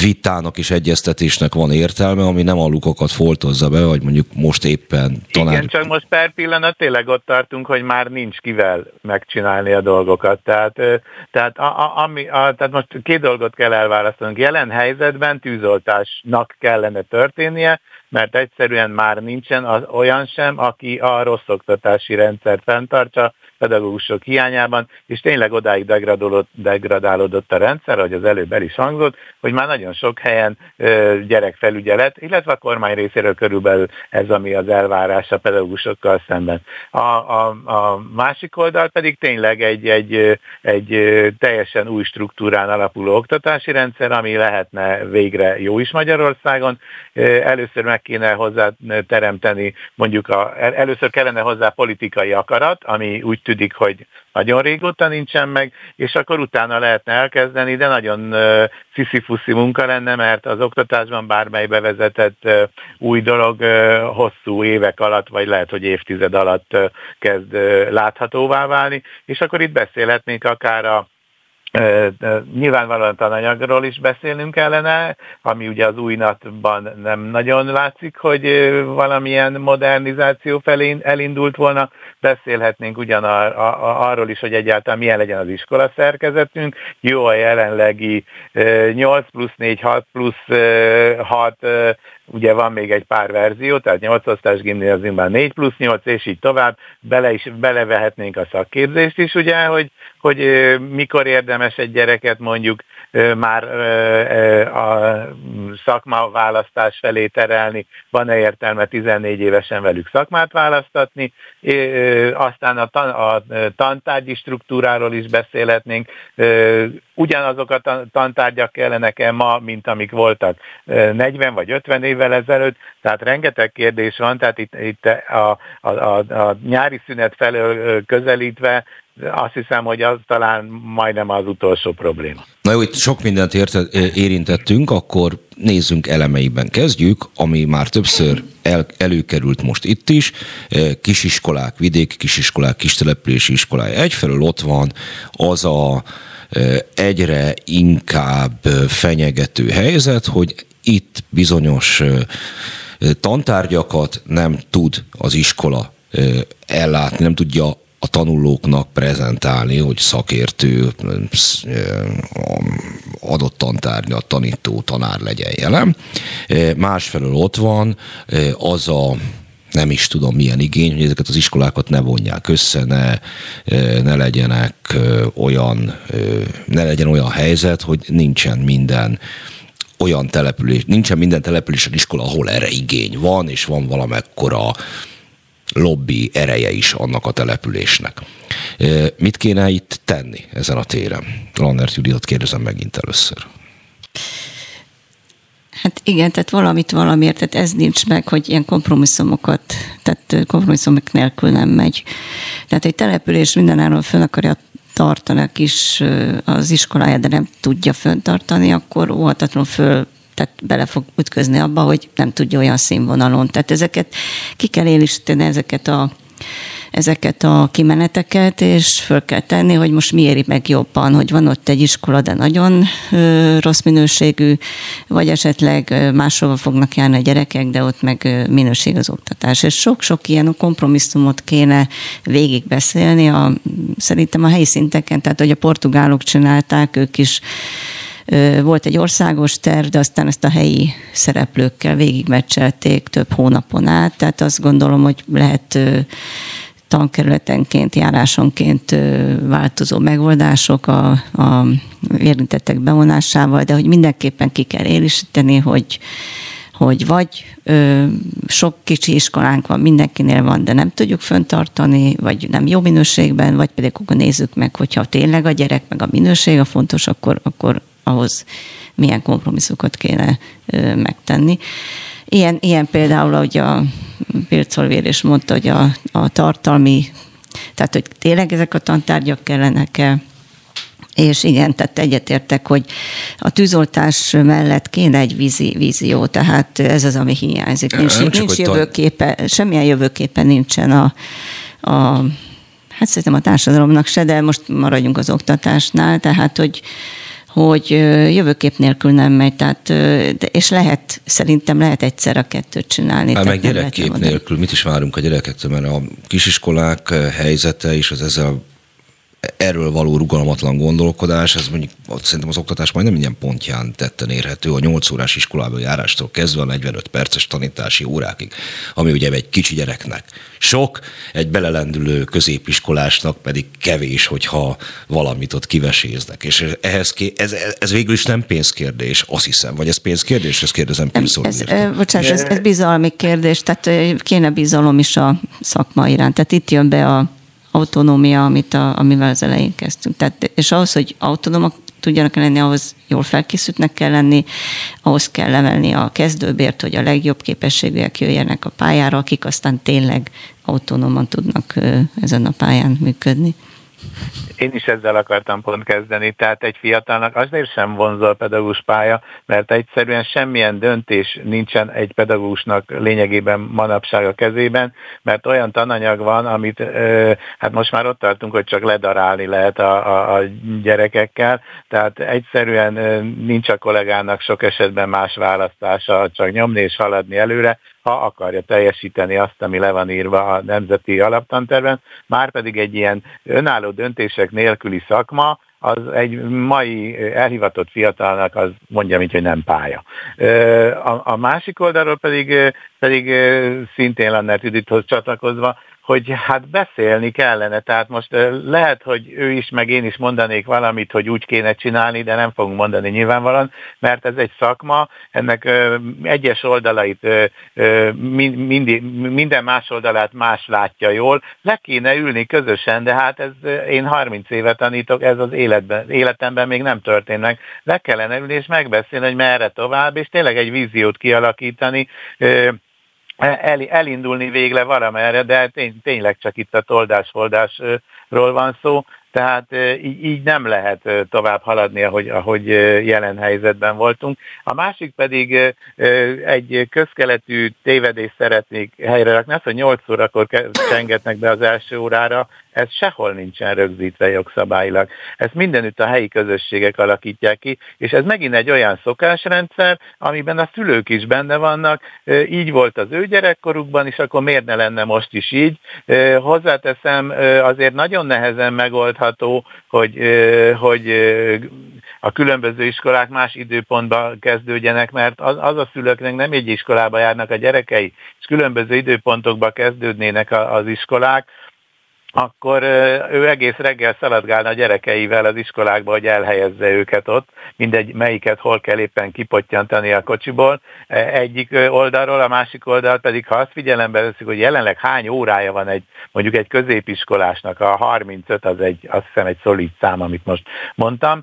vitának és egyeztetésnek van értelme, ami nem a lukokat foltozza be, vagy mondjuk most éppen tanár... Igen, csak most per pillanat tényleg ott tartunk, hogy már nincs kivel megcsinálni a dolgokat. Tehát, tehát, a, a, ami, a, tehát most két dolgot kell elválasztanunk. Jelen helyzetben tűzoltásnak kellene történnie, mert egyszerűen már nincsen az olyan sem, aki a rossz oktatási rendszert fenntartsa, pedagógusok hiányában, és tényleg odáig degradálódott, a rendszer, hogy az előbb el is hangzott, hogy már nagyon sok helyen gyerekfelügyelet, illetve a kormány részéről körülbelül ez, ami az elvárás a pedagógusokkal szemben. A, a, a másik oldal pedig tényleg egy, egy, egy teljesen új struktúrán alapuló oktatási rendszer, ami lehetne végre jó is Magyarországon. Először meg kéne hozzá teremteni, mondjuk a, először kellene hozzá politikai akarat, ami úgy tűnik, hogy nagyon régóta nincsen meg, és akkor utána lehetne elkezdeni, de nagyon sziszifuszi munka lenne, mert az oktatásban bármely bevezetett új dolog hosszú évek alatt, vagy lehet, hogy évtized alatt kezd láthatóvá válni, és akkor itt beszélhetnénk akár a Nyilvánvalóan tananyagról is beszélnünk kellene, ami ugye az új natban nem nagyon látszik, hogy valamilyen modernizáció felé elindult volna. Beszélhetnénk ugyan arról is, hogy egyáltalán milyen legyen az iskola szerkezetünk. Jó a jelenlegi 8 plusz 4, 6 plusz 6 ugye van még egy pár verzió, tehát 8 osztás gimnáziumban 4 plusz 8, és így tovább, bele is, belevehetnénk a szakképzést is, ugye, hogy, hogy mikor érdemes egy gyereket mondjuk már a szakmaválasztás felé terelni, van-e értelme 14 évesen velük szakmát választatni, aztán a, tan- a tantárgyi struktúráról is beszélhetnénk, ugyanazok a tantárgyak kellenek-e ma, mint amik voltak 40 vagy 50 évvel ezelőtt, tehát rengeteg kérdés van, tehát itt, itt a, a, a, a nyári szünet felől közelítve azt hiszem, hogy az talán majdnem az utolsó probléma. Na jó, itt sok mindent érte, érintettünk, akkor nézzünk elemeiben. Kezdjük, ami már többször el, előkerült most itt is, kisiskolák, vidéki kisiskolák, kistelepülési iskolája. Egyfelől ott van az a egyre inkább fenyegető helyzet, hogy itt bizonyos tantárgyakat nem tud az iskola ellátni, nem tudja a tanulóknak prezentálni, hogy szakértő adott tantárgya, tanító, tanár legyen jelen. Másfelől ott van az a nem is tudom milyen igény, hogy ezeket az iskolákat ne vonják össze, ne, ne legyenek olyan, ne legyen olyan helyzet, hogy nincsen minden olyan település, nincsen minden településen iskola, ahol erre igény van, és van valamekkora lobby ereje is annak a településnek. Mit kéne itt tenni ezen a téren? Lannert Juditot kérdezem megint először. Hát igen, tehát valamit valamiért, tehát ez nincs meg, hogy ilyen kompromisszumokat, tehát kompromisszumok nélkül nem megy. Tehát egy település mindenáron fönn akarja tartani a kis az iskoláját, de nem tudja föntartani, akkor óhatatlanul föl tehát bele fog ütközni abba, hogy nem tudja olyan színvonalon. Tehát ezeket ki kell élisteni, ezeket a ezeket a kimeneteket, és föl kell tenni, hogy most mi éri meg jobban, hogy van ott egy iskola, de nagyon rossz minőségű, vagy esetleg máshova fognak járni a gyerekek, de ott meg minőség az oktatás. És sok-sok ilyen kompromisszumot kéne végigbeszélni, a, szerintem a helyi szinteken, tehát hogy a portugálok csinálták, ők is volt egy országos terv, de aztán ezt a helyi szereplőkkel végigmeccselték több hónapon át, tehát azt gondolom, hogy lehet tankerületenként, járásonként változó megoldások a, a érintettek bevonásával, de hogy mindenképpen ki kell élisíteni, hogy hogy vagy ö, sok kicsi iskolánk van, mindenkinél van, de nem tudjuk föntartani, vagy nem jó minőségben, vagy pedig akkor nézzük meg, hogyha tényleg a gyerek meg a minőség a fontos, akkor, akkor ahhoz milyen kompromisszokat kéne megtenni. Ilyen, ilyen például, ahogy a Pircolvér is mondta, hogy a, a tartalmi, tehát hogy tényleg ezek a tantárgyak kellenek-e, és igen, tehát egyetértek, hogy a tűzoltás mellett kéne egy vízi, vízió, tehát ez az, ami hiányzik. Nincs, nem nincs jövőképe, semmilyen jövőképe nincsen a, a hát szerintem a társadalomnak se, de most maradjunk az oktatásnál, tehát hogy hogy jövőkép nélkül nem megy, tehát, és lehet, szerintem lehet egyszer a kettőt csinálni. Hát meg gyerekkép nélkül mit is várunk a gyerekektől, mert a kisiskolák helyzete és az ezzel erről való rugalmatlan gondolkodás, ez mondjuk szerintem az oktatás majd nem ilyen pontján tetten érhető, a 8 órás iskolába járástól kezdve a 45 perces tanítási órákig, ami ugye egy kicsi gyereknek sok, egy belelendülő középiskolásnak pedig kevés, hogyha valamit ott kiveséznek. És ehhez ez, ez végül is nem pénzkérdés, azt hiszem, vagy ez pénzkérdés, ezt kérdezem Pilszor. Ez, ez, bocsánat, ez, ez bizalmi kérdés, tehát kéne bizalom is a szakma iránt. Tehát itt jön be a autonómia, amit a, amivel az elején kezdtünk. Tehát, és ahhoz, hogy autonómak tudjanak lenni, ahhoz jól felkészültnek kell lenni, ahhoz kell levelni a kezdőbért, hogy a legjobb képességűek jöjjenek a pályára, akik aztán tényleg autonóman tudnak ezen a pályán működni. Én is ezzel akartam pont kezdeni, tehát egy fiatalnak azért sem vonzol a pedagógus pálya, mert egyszerűen semmilyen döntés nincsen egy pedagógusnak lényegében manapság a kezében, mert olyan tananyag van, amit hát most már ott tartunk, hogy csak ledarálni lehet a, a, a gyerekekkel, tehát egyszerűen nincs a kollégának sok esetben más választása, csak nyomni és haladni előre, ha akarja teljesíteni azt, ami le van írva a nemzeti alaptanterven, már pedig egy ilyen önálló döntések nélküli szakma, az egy mai elhivatott fiatalnak az mondja, mint hogy nem pálya. A, a másik oldalról pedig, pedig szintén Lannert Judithoz csatlakozva, hogy hát beszélni kellene. Tehát most lehet, hogy ő is, meg én is mondanék valamit, hogy úgy kéne csinálni, de nem fogunk mondani nyilvánvalóan, mert ez egy szakma, ennek egyes oldalait, minden más oldalát más látja jól. Le kéne ülni közösen, de hát ez én 30 éve tanítok, ez az életben, életemben még nem történt meg. Le kellene ülni és megbeszélni, hogy merre tovább, és tényleg egy víziót kialakítani, el, elindulni végre valamerre, de tény, tényleg csak itt a toldás-foldásról van szó, tehát így, így nem lehet tovább haladni, ahogy, ahogy jelen helyzetben voltunk. A másik pedig egy közkeletű tévedést szeretnék helyre rakni, az, hogy 8 órakor csengetnek be az első órára, ez sehol nincsen rögzítve jogszabályilag. Ezt mindenütt a helyi közösségek alakítják ki, és ez megint egy olyan szokásrendszer, amiben a szülők is benne vannak, így volt az ő gyerekkorukban is, akkor miért ne lenne most is így. Hozzáteszem, azért nagyon nehezen megoldható, hogy, hogy a különböző iskolák más időpontban kezdődjenek, mert az, az a szülőknek nem egy iskolába járnak a gyerekei, és különböző időpontokban kezdődnének az iskolák, akkor ő egész reggel szaladgálna a gyerekeivel az iskolákba, hogy elhelyezze őket ott, mindegy melyiket hol kell éppen kipottyantani a kocsiból. E, egyik oldalról, a másik oldal pedig, ha azt figyelembe veszik, hogy jelenleg hány órája van egy, mondjuk egy középiskolásnak, a 35 az egy, azt hiszem egy szolid szám, amit most mondtam,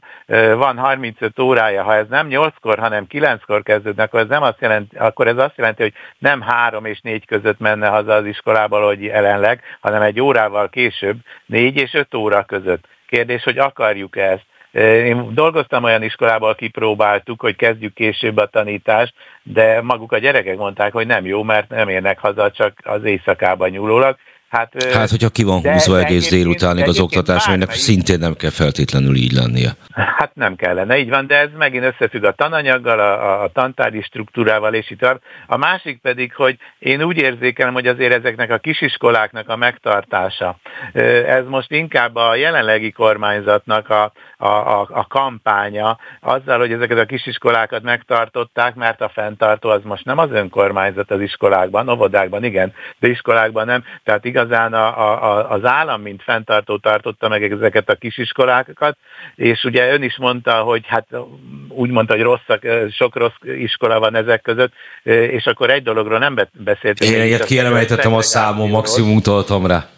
van 35 órája, ha ez nem 8-kor, hanem 9-kor kezdődnek, akkor ez, nem azt jelenti, akkor ez azt jelenti, hogy nem 3 és 4 között menne haza az iskolából, hogy jelenleg, hanem egy órával később, 4 és 5 óra között. Kérdés, hogy akarjuk ezt. Én dolgoztam olyan iskolában, kipróbáltuk, hogy kezdjük később a tanítást, de maguk a gyerekek mondták, hogy nem jó, mert nem érnek haza csak az éjszakában nyúlólag. Hát, hát hogyha ki van húzva egész délutánig az oktatás, aminek szintén nem kell feltétlenül így lennie. Hát nem kellene, így van, de ez megint összefügg a tananyaggal, a, a tantárgyi struktúrával, és itt A másik pedig, hogy én úgy érzékelem, hogy azért ezeknek a kisiskoláknak a megtartása, ez most inkább a jelenlegi kormányzatnak a, a, a, a kampánya azzal, hogy ezeket a kisiskolákat megtartották, mert a fenntartó az most nem az önkormányzat az iskolákban, óvodákban igen, de iskolákban nem. Tehát igazán a, a, az állam, mint fenntartó tartotta meg ezeket a kisiskolákat, és ugye ön is mondta, hogy hát úgy mondta, hogy rosszak, sok rossz iskola van ezek között, és akkor egy dologról nem beszéltünk. Én egyet kielemeltettem a számom, maximum utaltam rá.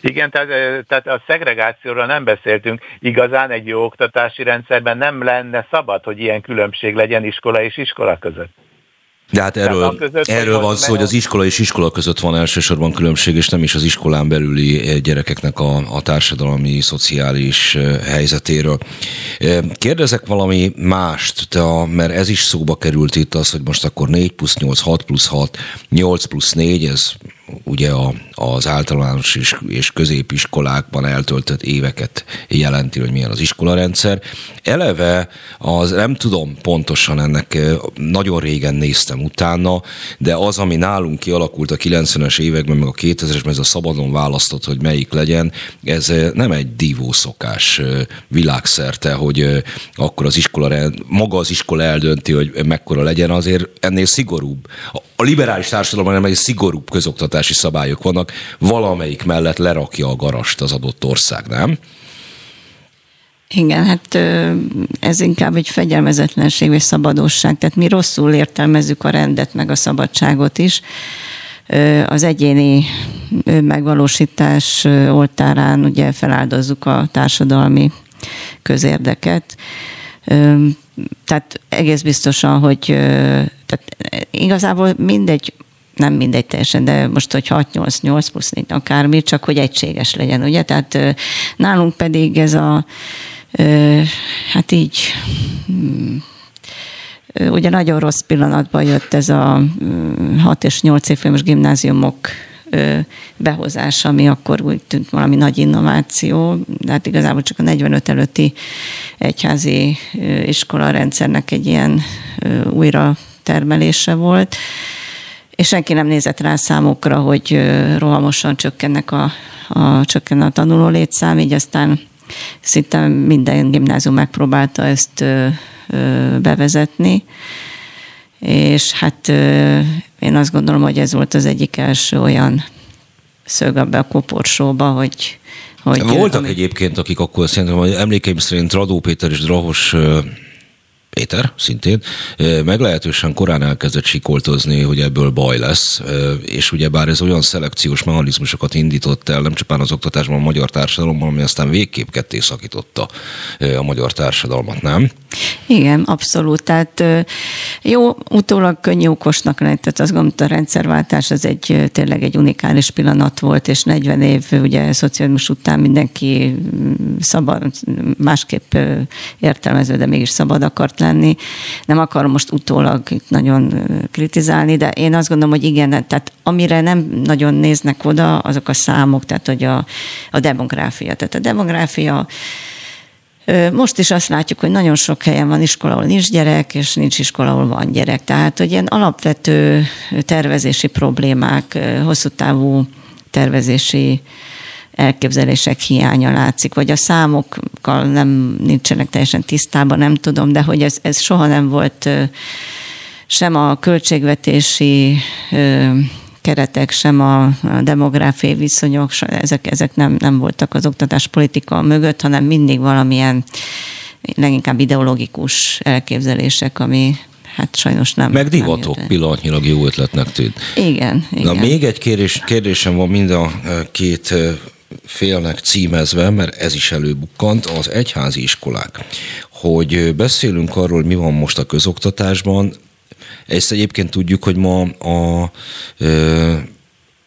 Igen, tehát, tehát a szegregációról nem beszéltünk. Igazán egy jó oktatási rendszerben nem lenne szabad, hogy ilyen különbség legyen iskola és iskola között. De hát erről, között, erről van szó, hogy az iskola és iskola között van elsősorban különbség, és nem is az iskolán belüli eh, gyerekeknek a, a társadalmi, szociális eh, helyzetéről. Eh, kérdezek valami mást, de a, mert ez is szóba került itt az, hogy most akkor 4 plusz 8, 6 plusz 6, 8 plusz 4, ez ugye a, az általános és, és középiskolákban eltöltött éveket jelenti, hogy milyen az iskolarendszer. Eleve az nem tudom pontosan ennek, nagyon régen néztem utána, de az, ami nálunk kialakult a 90-es években, meg a 2000-esben, ez a szabadon választott, hogy melyik legyen, ez nem egy divószokás világszerte, hogy akkor az iskola, maga az iskola eldönti, hogy mekkora legyen, azért ennél szigorúbb. A liberális társadalomban nem egy szigorúbb közoktatási szabályok vannak, valamelyik mellett lerakja a garast az adott ország, nem? Igen, hát ez inkább egy fegyelmezetlenség vagy szabadosság. Tehát mi rosszul értelmezzük a rendet, meg a szabadságot is. Az egyéni megvalósítás oltárán ugye feláldozzuk a társadalmi közérdeket. Tehát egész biztosan, hogy tehát igazából mindegy, nem mindegy teljesen, de most, hogy 6-8-8 plusz 4, akármi, csak hogy egységes legyen, ugye? Tehát nálunk pedig ez a, hát így, mm, ugye nagyon rossz pillanatban jött ez a 6 és 8 évfolyamos gimnáziumok behozása, ami akkor úgy tűnt valami nagy innováció, de hát igazából csak a 45 előtti egyházi iskola rendszernek egy ilyen újra termelése volt és senki nem nézett rá számokra, hogy rohamosan csökkennek a, a, csökken a tanuló létszám, így aztán szinte minden gimnázium megpróbálta ezt ö, ö, bevezetni, és hát ö, én azt gondolom, hogy ez volt az egyik első olyan szög abba a koporsóba, hogy hogy Voltak ami... egyébként, akik akkor szerintem, emlékeim szerint Radó Péter és Drahos Péter szintén, meglehetősen korán elkezdett sikoltozni, hogy ebből baj lesz, és ugye bár ez olyan szelekciós mechanizmusokat indított el, nem csupán az oktatásban, a magyar társadalomban, ami aztán végképp ketté szakította a magyar társadalmat, nem? Igen, abszolút. Tehát jó, utólag könnyű okosnak lenni, tehát azt gondolom, a rendszerváltás az egy tényleg egy unikális pillanat volt, és 40 év ugye szocializmus után mindenki mm, szabad, másképp értelmező, de mégis szabad akart lenni. Nem akarom most utólag nagyon kritizálni, de én azt gondolom, hogy igen, tehát amire nem nagyon néznek oda, azok a számok, tehát hogy a, a demográfia. Tehát a demográfia most is azt látjuk, hogy nagyon sok helyen van iskola, ahol nincs gyerek, és nincs iskola, ahol van gyerek. Tehát, hogy ilyen alapvető tervezési problémák, hosszú távú tervezési elképzelések hiánya látszik, vagy a számokkal nem nincsenek teljesen tisztában, nem tudom, de hogy ez, ez soha nem volt sem a költségvetési keretek, sem a, demográfiai viszonyok, ezek, ezek nem, nem voltak az oktatáspolitika mögött, hanem mindig valamilyen leginkább ideológikus elképzelések, ami hát sajnos nem. Meg divatok nem pillanatnyilag jó ötletnek tűnt. Igen, igen. Na még egy kérdés, kérdésem van mind a két félnek címezve, mert ez is előbukkant, az egyházi iskolák. Hogy beszélünk arról, mi van most a közoktatásban, ezt egyébként tudjuk, hogy ma a ö,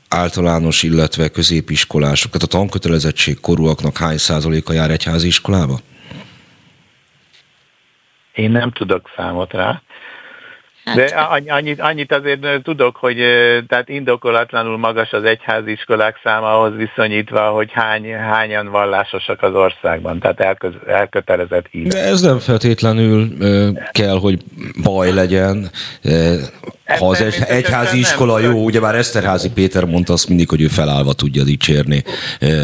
általános, illetve középiskolások, tehát a tankötelezettség korúaknak hány százaléka jár egyházi iskolába? Én nem tudok számot rá. Hát... De annyit, annyit azért tudok, hogy tehát indokolatlanul magas az egyháziskolák száma ahhoz viszonyítva, hogy hány, hányan vallásosak az országban, tehát elköz, elkötelezett hív. De ez nem feltétlenül kell, hogy baj legyen. Ha az egy, egyházi iskola jó, ugye már Eszterházi Péter mondta azt mindig, hogy ő felállva tudja dicsérni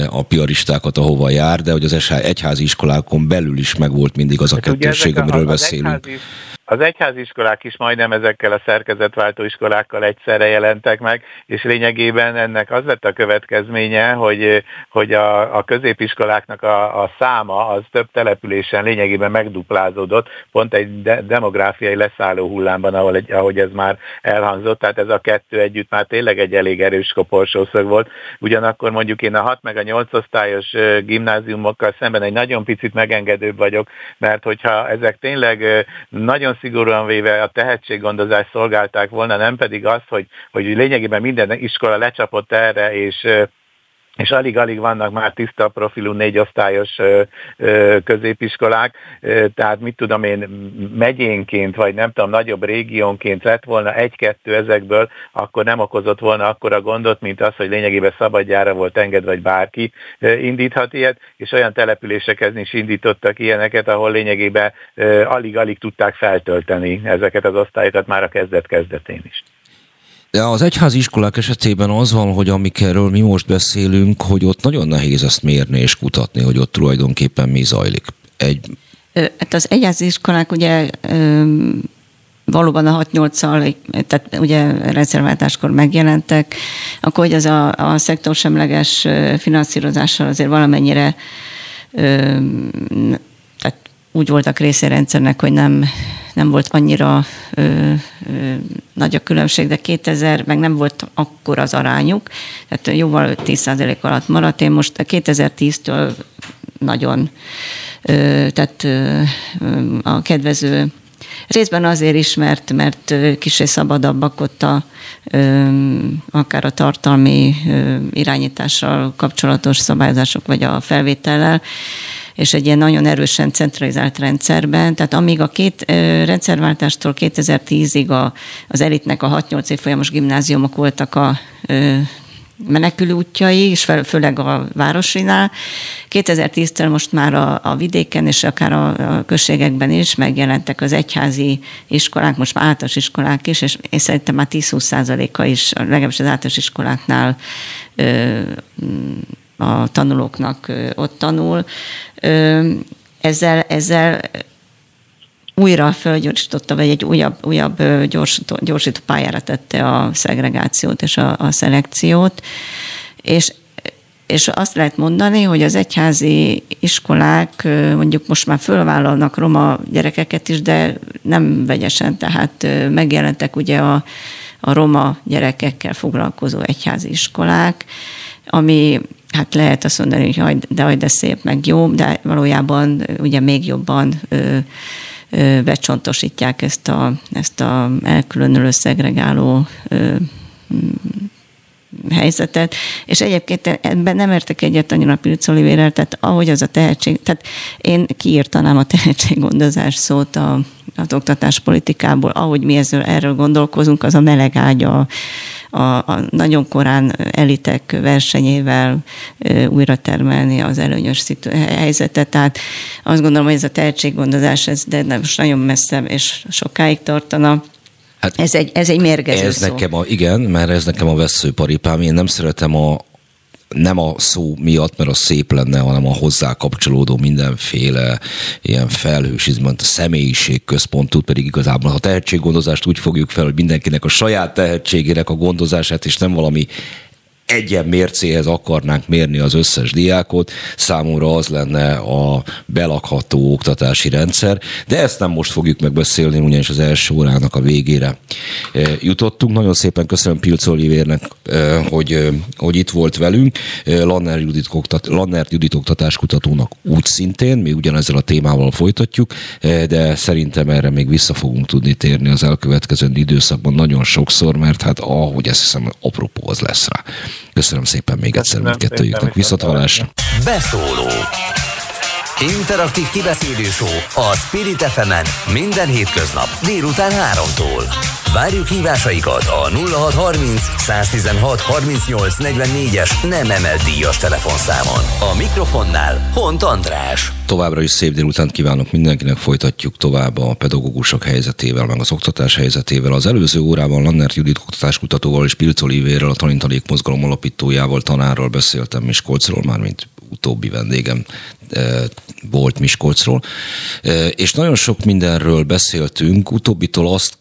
a piaristákat, ahova jár, de hogy az egyházi iskolákon belül is megvolt mindig az a hát kettősség, amiről beszélünk. Egyházi az egyháziskolák is majdnem ezekkel a szerkezetváltó iskolákkal egyszerre jelentek meg, és lényegében ennek az lett a következménye, hogy, hogy a, a középiskoláknak a, a száma az több településen lényegében megduplázódott, pont egy de, demográfiai leszálló hullámban, ahol egy, ahogy ez már elhangzott, tehát ez a kettő együtt már tényleg egy elég erős koporsószög volt. Ugyanakkor mondjuk én a 6 meg a 8 osztályos gimnáziumokkal szemben egy nagyon picit megengedőbb vagyok, mert hogyha ezek tényleg nagyon szigorúan véve a tehetséggondozást szolgálták volna, nem pedig az, hogy, hogy lényegében minden iskola lecsapott erre, és és alig-alig vannak már tiszta profilú négyosztályos középiskolák, tehát mit tudom én, megyénként, vagy nem tudom, nagyobb régiónként lett volna egy-kettő ezekből, akkor nem okozott volna akkora gondot, mint az, hogy lényegében szabadjára volt engedve, vagy bárki indíthat ilyet, és olyan településeken is indítottak ilyeneket, ahol lényegében alig-alig tudták feltölteni ezeket az osztályokat már a kezdet-kezdetén is. De az egyházi iskolák esetében az van, hogy amikről mi most beszélünk, hogy ott nagyon nehéz ezt mérni és kutatni, hogy ott tulajdonképpen mi zajlik. Egy... Hát az egyházi iskolák ugye valóban a 6-8-szal, tehát ugye rendszerváltáskor megjelentek, akkor hogy az a, a szektorsemleges finanszírozással azért valamennyire úgy voltak része rendszernek, hogy nem nem volt annyira ö, ö, nagy a különbség, de 2000 meg nem volt akkor az arányuk, tehát jóval 10% alatt maradt. Én most 2010-től nagyon, ö, tehát ö, a kedvező Részben azért is, mert, mert kicsit szabadabbak ott a, akár a tartalmi irányítással kapcsolatos szabályozások, vagy a felvétellel, és egy ilyen nagyon erősen centralizált rendszerben. Tehát amíg a két rendszerváltástól 2010-ig a, az elitnek a 6-8 év folyamos gimnáziumok voltak a menekülő útjai, és főleg a városinál. 2010-től most már a, a vidéken és akár a, a községekben is megjelentek az egyházi iskolák, most már általános iskolák is, és én szerintem már 10-20 százaléka is, legalábbis az általános iskoláknál ö, a tanulóknak ott tanul. Ezzel, ezzel újra fölgyorsította, vagy egy újabb, újabb gyorsító, gyorsító pályára tette a szegregációt és a, a szelekciót, és és azt lehet mondani, hogy az egyházi iskolák mondjuk most már fölvállalnak roma gyerekeket is, de nem vegyesen, tehát megjelentek ugye a, a roma gyerekekkel foglalkozó egyházi iskolák, ami hát lehet azt mondani, hogy haj, de haj, de szép, meg jó, de valójában ugye még jobban ö, becsontosítják ezt a, ezt a elkülönülő, szegregáló helyzetet, és egyébként ebben nem értek egyet annyira Pilc Olivérrel, tehát ahogy az a tehetség, tehát én kiírtanám a tehetséggondozás szót a, az oktatáspolitikából, ahogy mi ezzel, erről gondolkozunk, az a meleg ágya, a, a nagyon korán elitek versenyével újra termelni az előnyös szitu- helyzetet. Tehát azt gondolom, hogy ez a tehetséggondozás, ez de most nagyon messze és sokáig tartana. Hát ez egy, ez egy mérgező ez szó. Nekem a, igen, mert ez nekem a veszőparipám. Én nem szeretem a, nem a szó miatt, mert az szép lenne, hanem a hozzá kapcsolódó mindenféle ilyen felhősizmet, a személyiség központút, pedig igazából a tehetséggondozást úgy fogjuk fel, hogy mindenkinek a saját tehetségének a gondozását, és nem valami egyen mércéhez akarnánk mérni az összes diákot, számomra az lenne a belakható oktatási rendszer, de ezt nem most fogjuk megbeszélni, ugyanis az első órának a végére eh, jutottunk. Nagyon szépen köszönöm Pilc Olivérnek, eh, hogy, eh, hogy itt volt velünk, Lanner Judit, oktat, Lanner Judit oktatáskutatónak úgy szintén, mi ugyanezzel a témával folytatjuk, de szerintem erre még vissza fogunk tudni térni az elkövetkező időszakban nagyon sokszor, mert hát ahogy ezt hiszem, apropó az lesz rá. Köszönöm szépen még egyszer mindkettőjüknek. Viszont hallásra. Beszóló Interaktív kibeszélő a Spirit fm minden hétköznap délután 3-tól. Várjuk hívásaikat a 0630 116 38 44-es nem emelt díjas telefonszámon. A mikrofonnál Hont András. Továbbra is szép délután kívánok mindenkinek, folytatjuk tovább a pedagógusok helyzetével, meg az oktatás helyzetével. Az előző órában Lannert Judit oktatáskutatóval és Pilc Olivérrel, a Tanintalék mozgalom alapítójával, tanárral beszéltem Miskolcról, már mint utóbbi vendégem volt Miskolcról. És nagyon sok mindenről beszéltünk, utóbbitól azt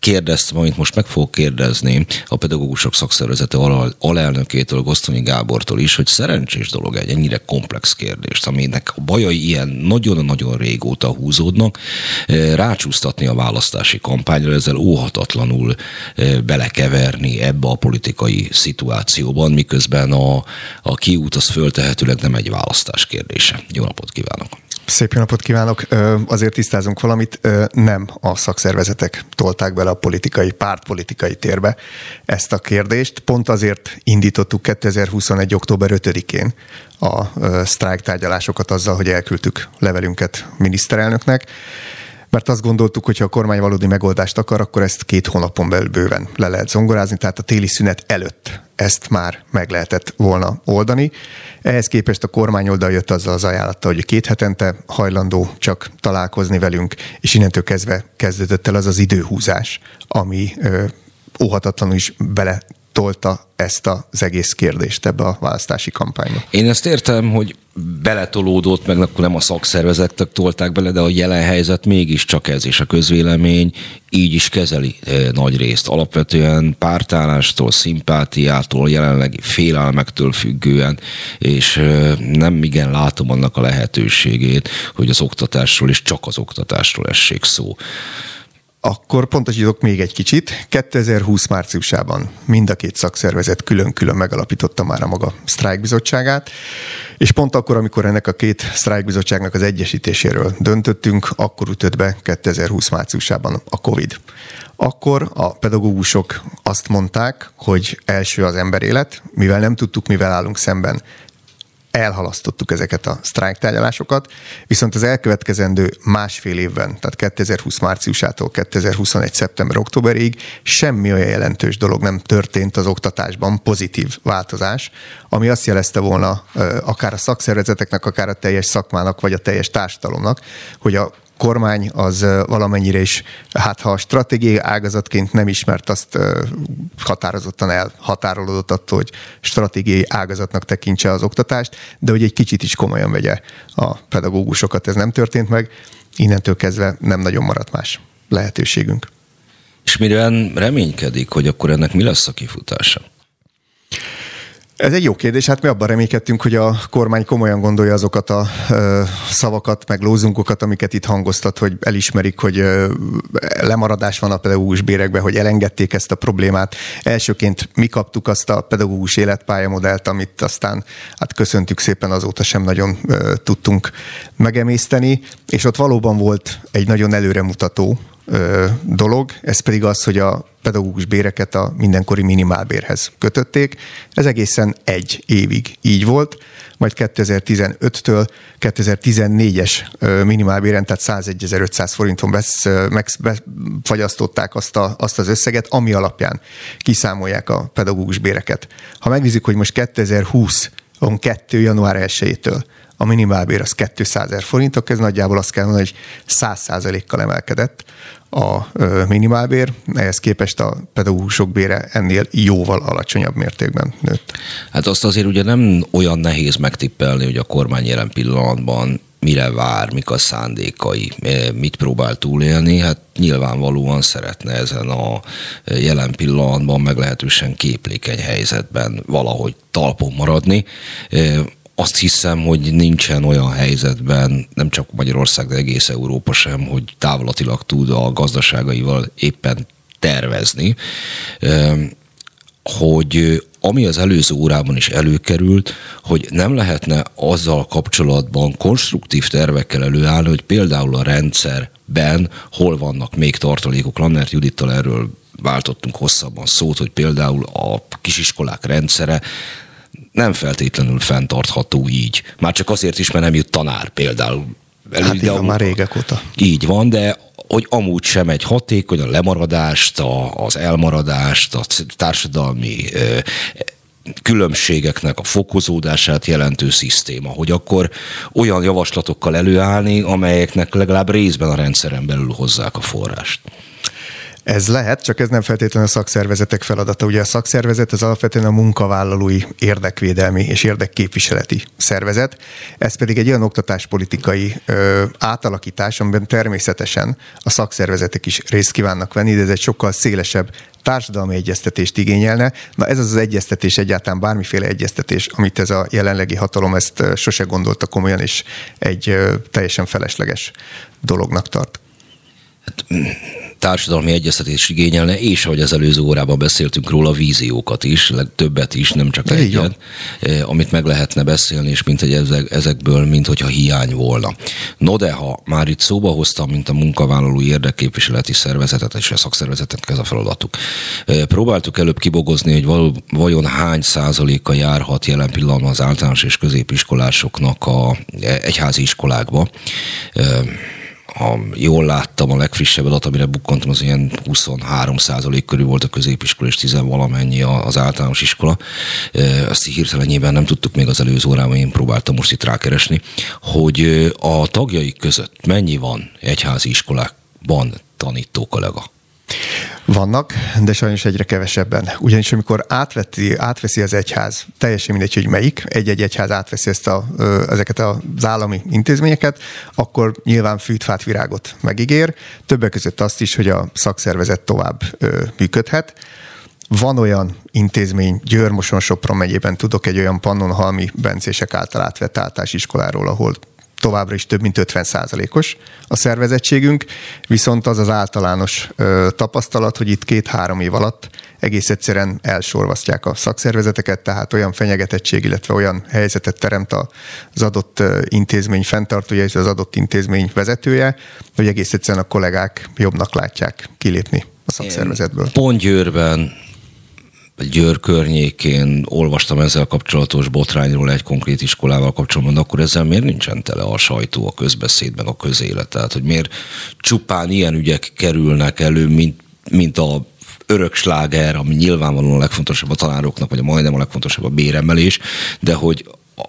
kérdeztem, amit most meg fogok kérdezni a pedagógusok szakszervezete alelnökétől, Gosztonyi Gábortól is, hogy szerencsés dolog egy ennyire komplex kérdést, aminek a bajai ilyen nagyon-nagyon régóta húzódnak, rácsúsztatni a választási kampányra, ezzel óhatatlanul belekeverni ebbe a politikai szituációban, miközben a, a kiút az föltehetőleg nem egy választás kérdése. Jó napot kívánok! Szép jó napot kívánok! Azért tisztázunk valamit, nem a szakszervezetek tolták bele a politikai, pártpolitikai térbe ezt a kérdést. Pont azért indítottuk 2021. október 5-én a sztrájk tárgyalásokat azzal, hogy elküldtük levelünket miniszterelnöknek, mert azt gondoltuk, hogy ha a kormány valódi megoldást akar, akkor ezt két hónapon belül bőven le lehet zongorázni, tehát a téli szünet előtt ezt már meg lehetett volna oldani. Ehhez képest a kormány oldal jött azzal az ajánlattal, hogy két hetente hajlandó csak találkozni velünk, és innentől kezdve kezdődött el az az időhúzás, ami óhatatlanul is bele tolta ezt az egész kérdést ebbe a választási kampányba. Én ezt értem, hogy beletolódott, meg akkor nem a szakszervezetek tolták bele, de a jelen helyzet mégiscsak ez, és a közvélemény így is kezeli e, nagy részt. Alapvetően pártállástól, szimpátiától, jelenlegi félelmektől függően, és e, nem igen látom annak a lehetőségét, hogy az oktatásról és csak az oktatásról essék szó. Akkor pontosítok még egy kicsit. 2020 márciusában mind a két szakszervezet külön-külön megalapította már a maga sztrájkbizottságát, és pont akkor, amikor ennek a két sztrájkbizottságnak az egyesítéséről döntöttünk, akkor ütött be 2020 márciusában a COVID. Akkor a pedagógusok azt mondták, hogy első az emberélet, mivel nem tudtuk, mivel állunk szemben, elhalasztottuk ezeket a sztrájktárgyalásokat, viszont az elkövetkezendő másfél évben, tehát 2020 márciusától 2021. szeptember-októberig semmi olyan jelentős dolog nem történt az oktatásban, pozitív változás, ami azt jelezte volna akár a szakszervezeteknek, akár a teljes szakmának, vagy a teljes társadalomnak, hogy a kormány az valamennyire is, hát ha a stratégiai ágazatként nem ismert, azt határozottan elhatárolódott attól, hogy stratégiai ágazatnak tekintse az oktatást, de hogy egy kicsit is komolyan vegye a pedagógusokat. Ez nem történt meg, innentől kezdve nem nagyon maradt más lehetőségünk. És mivel reménykedik, hogy akkor ennek mi lesz a kifutása? Ez egy jó kérdés. Hát mi abban reménykedtünk, hogy a kormány komolyan gondolja azokat a szavakat, meg lózunkokat, amiket itt hangoztat, hogy elismerik, hogy lemaradás van a pedagógus bérekben, hogy elengedték ezt a problémát. Elsőként mi kaptuk azt a pedagógus életpályamodellt, amit aztán hát köszöntük szépen, azóta sem nagyon tudtunk megemészteni, és ott valóban volt egy nagyon előremutató dolog, ez pedig az, hogy a pedagógus béreket a mindenkori minimálbérhez kötötték. Ez egészen egy évig így volt, majd 2015-től 2014-es minimálbéren, tehát 101.500 forinton besz, megfagyasztották azt, a, azt az összeget, ami alapján kiszámolják a pedagógus béreket. Ha megnézzük, hogy most 2020 on 2. január 1-től a minimálbér az 200 ezer forintok, ez nagyjából azt kell mondani, hogy 100 kal emelkedett a minimálbér, ehhez képest a pedagógusok bére ennél jóval alacsonyabb mértékben nőtt. Hát azt azért ugye nem olyan nehéz megtippelni, hogy a kormány jelen pillanatban mire vár, mik a szándékai, mit próbál túlélni, hát nyilvánvalóan szeretne ezen a jelen pillanatban meglehetősen képlékeny helyzetben valahogy talpon maradni azt hiszem, hogy nincsen olyan helyzetben, nem csak Magyarország, de egész Európa sem, hogy távlatilag tud a gazdaságaival éppen tervezni, hogy ami az előző órában is előkerült, hogy nem lehetne azzal kapcsolatban konstruktív tervekkel előállni, hogy például a rendszerben hol vannak még tartalékok. Lannert Judittal erről váltottunk hosszabban szót, hogy például a kisiskolák rendszere nem feltétlenül fenntartható így. Már csak azért is, mert nem jut tanár például. Elő, hát igen, már régek óta. Így van, de hogy amúgy sem egy hatékony a lemaradást, a, az elmaradást, a társadalmi különbségeknek a fokozódását jelentő szisztéma, hogy akkor olyan javaslatokkal előállni, amelyeknek legalább részben a rendszeren belül hozzák a forrást. Ez lehet, csak ez nem feltétlenül a szakszervezetek feladata. Ugye a szakszervezet az alapvetően a munkavállalói érdekvédelmi és érdekképviseleti szervezet. Ez pedig egy olyan oktatáspolitikai ö, átalakítás, amiben természetesen a szakszervezetek is részt kívánnak venni, de ez egy sokkal szélesebb társadalmi egyeztetést igényelne. Na ez az az egyeztetés egyáltalán bármiféle egyeztetés, amit ez a jelenlegi hatalom ezt sose gondolta komolyan, és egy teljesen felesleges dolognak tart. Hát, társadalmi egyeztetés igényelne, és ahogy az előző órában beszéltünk róla, víziókat is, többet is, nem csak egyet, eh, amit meg lehetne beszélni, és mint ezek, ezekből, mint hogyha hiány volna. No de ha már itt szóba hoztam, mint a munkavállalói érdekképviseleti szervezetet és a szakszervezetek ez a feladatuk. Eh, próbáltuk előbb kibogozni, hogy való, vajon hány százaléka járhat jelen pillanatban az általános és középiskolásoknak a eh, egyházi iskolákba ha jól láttam, a legfrissebb adat, amire bukkantam, az ilyen 23 százalék körül volt a középiskola, és 10 valamennyi az általános iskola. Ezt hirtelenjében nem tudtuk még az előző órában, én próbáltam most itt rákeresni, hogy a tagjaik között mennyi van egyházi iskolákban tanító kollega? Vannak, de sajnos egyre kevesebben. Ugyanis amikor átveti, átveszi az egyház, teljesen mindegy, hogy melyik, egy-egy egyház átveszi ezt a, ezeket az állami intézményeket, akkor nyilván fűtfát, virágot megígér. Többek között azt is, hogy a szakszervezet tovább működhet. Van olyan intézmény, Győr-Moson Sopron megyében tudok egy olyan Pannonhalmi bencések által átvett általásiskoláról, ahol továbbra is több mint 50 százalékos a szervezettségünk, viszont az az általános ö, tapasztalat, hogy itt két-három év alatt egész egyszerűen elsorvasztják a szakszervezeteket, tehát olyan fenyegetettség, illetve olyan helyzetet teremt az adott intézmény fenntartója és az adott intézmény vezetője, hogy egész egyszerűen a kollégák jobbnak látják kilépni a szakszervezetből. Pont Győrben Győr környékén olvastam ezzel kapcsolatos botrányról egy konkrét iskolával kapcsolatban, de akkor ezzel miért nincsen tele a sajtó, a közbeszéd, meg a közélet? Tehát, hogy miért csupán ilyen ügyek kerülnek elő, mint, mint a örök sláger, ami nyilvánvalóan a legfontosabb a tanároknak, vagy a majdnem a legfontosabb a béremelés, de hogy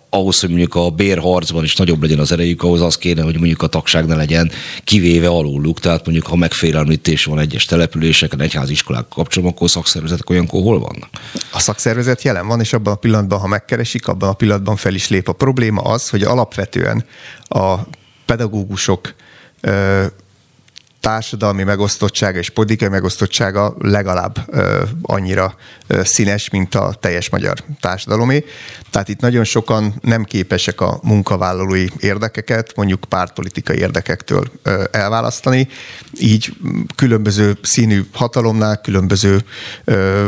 ahhoz, hogy mondjuk a bérharcban is nagyobb legyen az erejük, ahhoz az kéne, hogy mondjuk a tagság ne legyen kivéve aluluk. Tehát mondjuk, ha megfélemlítés van egyes településeken, egyházi iskolák kapcsolatban, akkor szakszervezetek olyankor hol vannak? A szakszervezet jelen van, és abban a pillanatban, ha megkeresik, abban a pillanatban fel is lép. A probléma az, hogy alapvetően a pedagógusok társadalmi megosztottsága és politikai megosztottsága legalább ö, annyira ö, színes, mint a teljes magyar társadalomé. Tehát itt nagyon sokan nem képesek a munkavállalói érdekeket, mondjuk pártpolitikai érdekektől ö, elválasztani. Így különböző színű hatalomnál, különböző ö,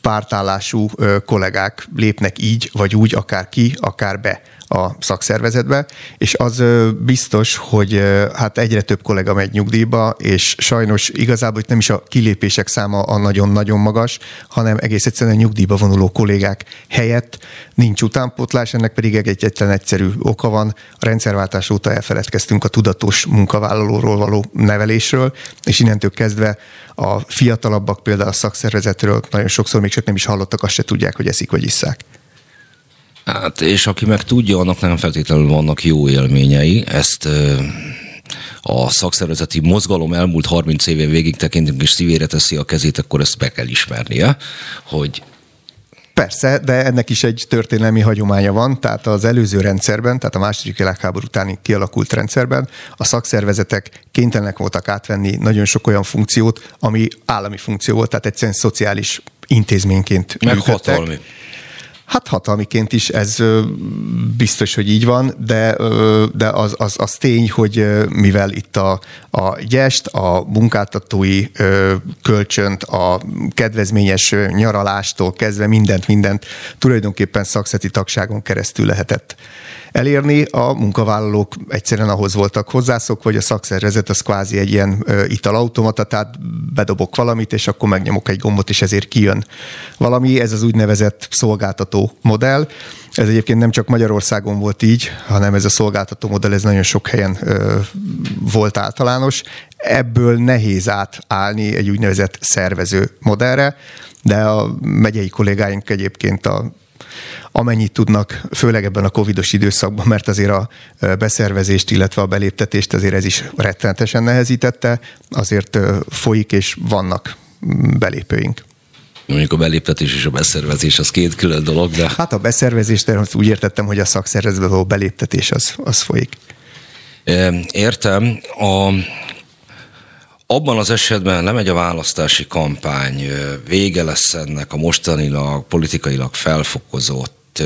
pártállású kollégák lépnek így vagy úgy, akár ki, akár be a szakszervezetbe, és az biztos, hogy hát egyre több kollega megy nyugdíjba, és sajnos igazából itt nem is a kilépések száma a nagyon-nagyon magas, hanem egész egyszerűen a nyugdíjba vonuló kollégák helyett nincs utánpótlás, ennek pedig egy egyetlen egyszerű oka van. A rendszerváltás óta elfeledkeztünk a tudatos munkavállalóról való nevelésről, és innentől kezdve a fiatalabbak például a szakszervezetről nagyon sokszor még csak nem is hallottak, azt se tudják, hogy eszik vagy isszák. Hát, és aki meg tudja, annak nem feltétlenül vannak jó élményei. Ezt a szakszervezeti mozgalom elmúlt 30 évén végig tekintünk, és szívére teszi a kezét, akkor ezt be kell ismernie, hogy Persze, de ennek is egy történelmi hagyománya van, tehát az előző rendszerben, tehát a második világháború utáni kialakult rendszerben a szakszervezetek kénytelenek voltak átvenni nagyon sok olyan funkciót, ami állami funkció volt, tehát egyszerűen szociális intézményként Meg működtek. hatalmi. Hát hatalmiként is ez biztos, hogy így van, de, de az, az, az tény, hogy mivel itt a, a gyest, a munkáltatói kölcsönt, a kedvezményes nyaralástól kezdve mindent, mindent tulajdonképpen szakszeti tagságon keresztül lehetett elérni. A munkavállalók egyszerűen ahhoz voltak hozzászokva, hogy a szakszervezet az kvázi egy ilyen italautomata, tehát bedobok valamit, és akkor megnyomok egy gombot, és ezért kijön valami. Ez az úgynevezett szolgáltató modell. Ez egyébként nem csak Magyarországon volt így, hanem ez a szolgáltató modell ez nagyon sok helyen ö, volt általános. Ebből nehéz átállni egy úgynevezett szervező modellre, de a megyei kollégáink egyébként a amennyit tudnak, főleg ebben a covidos időszakban, mert azért a beszervezést, illetve a beléptetést azért ez is rettenetesen nehezítette, azért folyik és vannak belépőink. Mondjuk a beléptetés és a beszervezés az két külön dolog, de... Hát a beszervezés, de úgy értettem, hogy a szakszervezetben való beléptetés az, az folyik. Értem. A, abban az esetben lemegy a választási kampány, vége lesz ennek a mostanilag politikailag felfokozott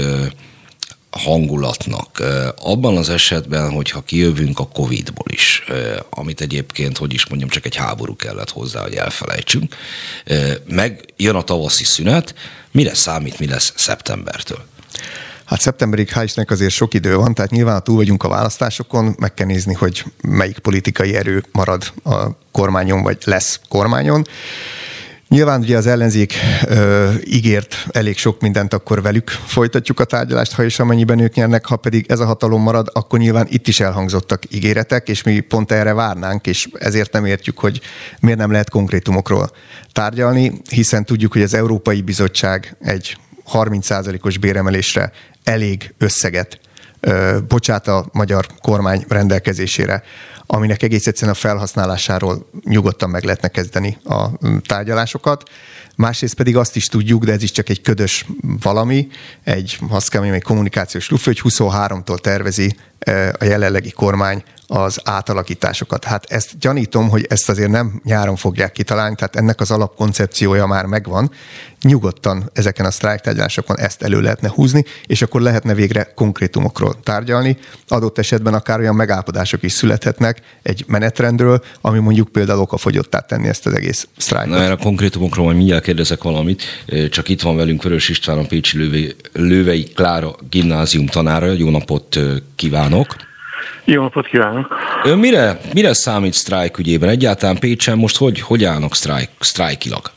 hangulatnak. Abban az esetben, hogyha kijövünk a Covid-ból is, amit egyébként, hogy is mondjam, csak egy háború kellett hozzá, hogy elfelejtsünk, meg jön a tavaszi szünet, mire számít, mi lesz szeptembertől? Hát szeptemberig hál' azért sok idő van, tehát nyilván túl vagyunk a választásokon, meg kell nézni, hogy melyik politikai erő marad a kormányon, vagy lesz kormányon. Nyilván ugye az ellenzék ö, ígért elég sok mindent, akkor velük folytatjuk a tárgyalást, ha és amennyiben ők nyernek, ha pedig ez a hatalom marad, akkor nyilván itt is elhangzottak ígéretek, és mi pont erre várnánk, és ezért nem értjük, hogy miért nem lehet konkrétumokról tárgyalni, hiszen tudjuk, hogy az Európai Bizottság egy 30%-os béremelésre elég összeget bocsát a magyar kormány rendelkezésére aminek egész egyszerűen a felhasználásáról nyugodtan meg lehetne kezdeni a tárgyalásokat. Másrészt pedig azt is tudjuk, de ez is csak egy ködös valami, egy, azt kell mondjam, egy kommunikációs lufi, hogy 23-tól tervezi a jelenlegi kormány az átalakításokat. Hát ezt gyanítom, hogy ezt azért nem nyáron fogják kitalálni, tehát ennek az alapkoncepciója már megvan. Nyugodtan ezeken a sztrájktárgyalásokon ezt elő lehetne húzni, és akkor lehetne végre konkrétumokról tárgyalni. Adott esetben akár olyan megállapodások is születhetnek egy menetrendről, ami mondjuk például okafogyottá tenni ezt az egész sztrájkot. Na, erre a konkrétumokról majd mindjárt kérdezek valamit. Csak itt van velünk Vörös István, a Pécsi Lővei, Lővei Klára gimnázium tanára. Jó napot kívánok! Jó napot kívánok! Ön mire, mire számít sztrájk ügyében? Egyáltalán Pécsen most hogy, hogy állnak sztrájk, sztrájkilag?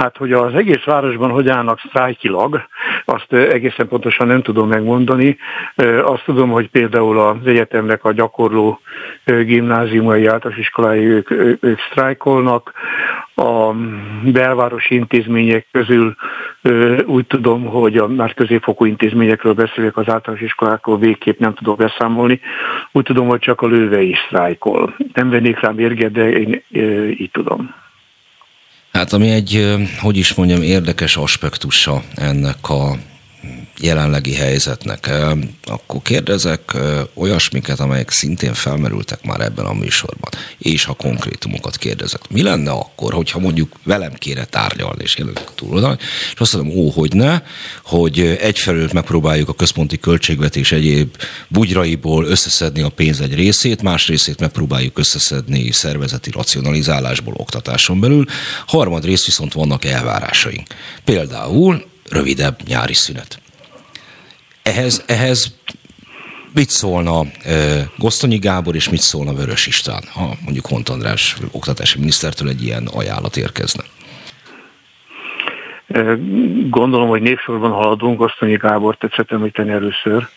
Hát, hogy az egész városban hogy állnak sztrájkilag, azt egészen pontosan nem tudom megmondani. Azt tudom, hogy például az egyetemnek a gyakorló gimnáziumai általános iskolái ők, ők sztrájkolnak. A belvárosi intézmények közül úgy tudom, hogy a már középfokú intézményekről beszélek, az általános iskolákról végképp nem tudok beszámolni. Úgy tudom, hogy csak a lőve is sztrájkol. Nem vennék rám érget, de én így tudom. Hát ami egy, hogy is mondjam, érdekes aspektusa ennek a jelenlegi helyzetnek. Akkor kérdezek olyasmiket, amelyek szintén felmerültek már ebben a műsorban, és ha konkrétumokat kérdezek. Mi lenne akkor, hogyha mondjuk velem kéne tárgyalni, és jelenleg a túloldalon, és azt mondom, ó, hogy ne, hogy egyfelől megpróbáljuk a központi költségvetés egyéb bugyraiból összeszedni a pénz egy részét, más részét megpróbáljuk összeszedni szervezeti racionalizálásból oktatáson belül, harmadrészt viszont vannak elvárásaink. Például rövidebb nyári szünet. Ehhez, ehhez mit szólna e, Gosztonyi Gábor, és mit szólna Vörös István, ha mondjuk Hont András oktatási minisztertől egy ilyen ajánlat érkezne? Gondolom, hogy népsorban haladunk, Gosztonyi Gábor tetszett említeni először.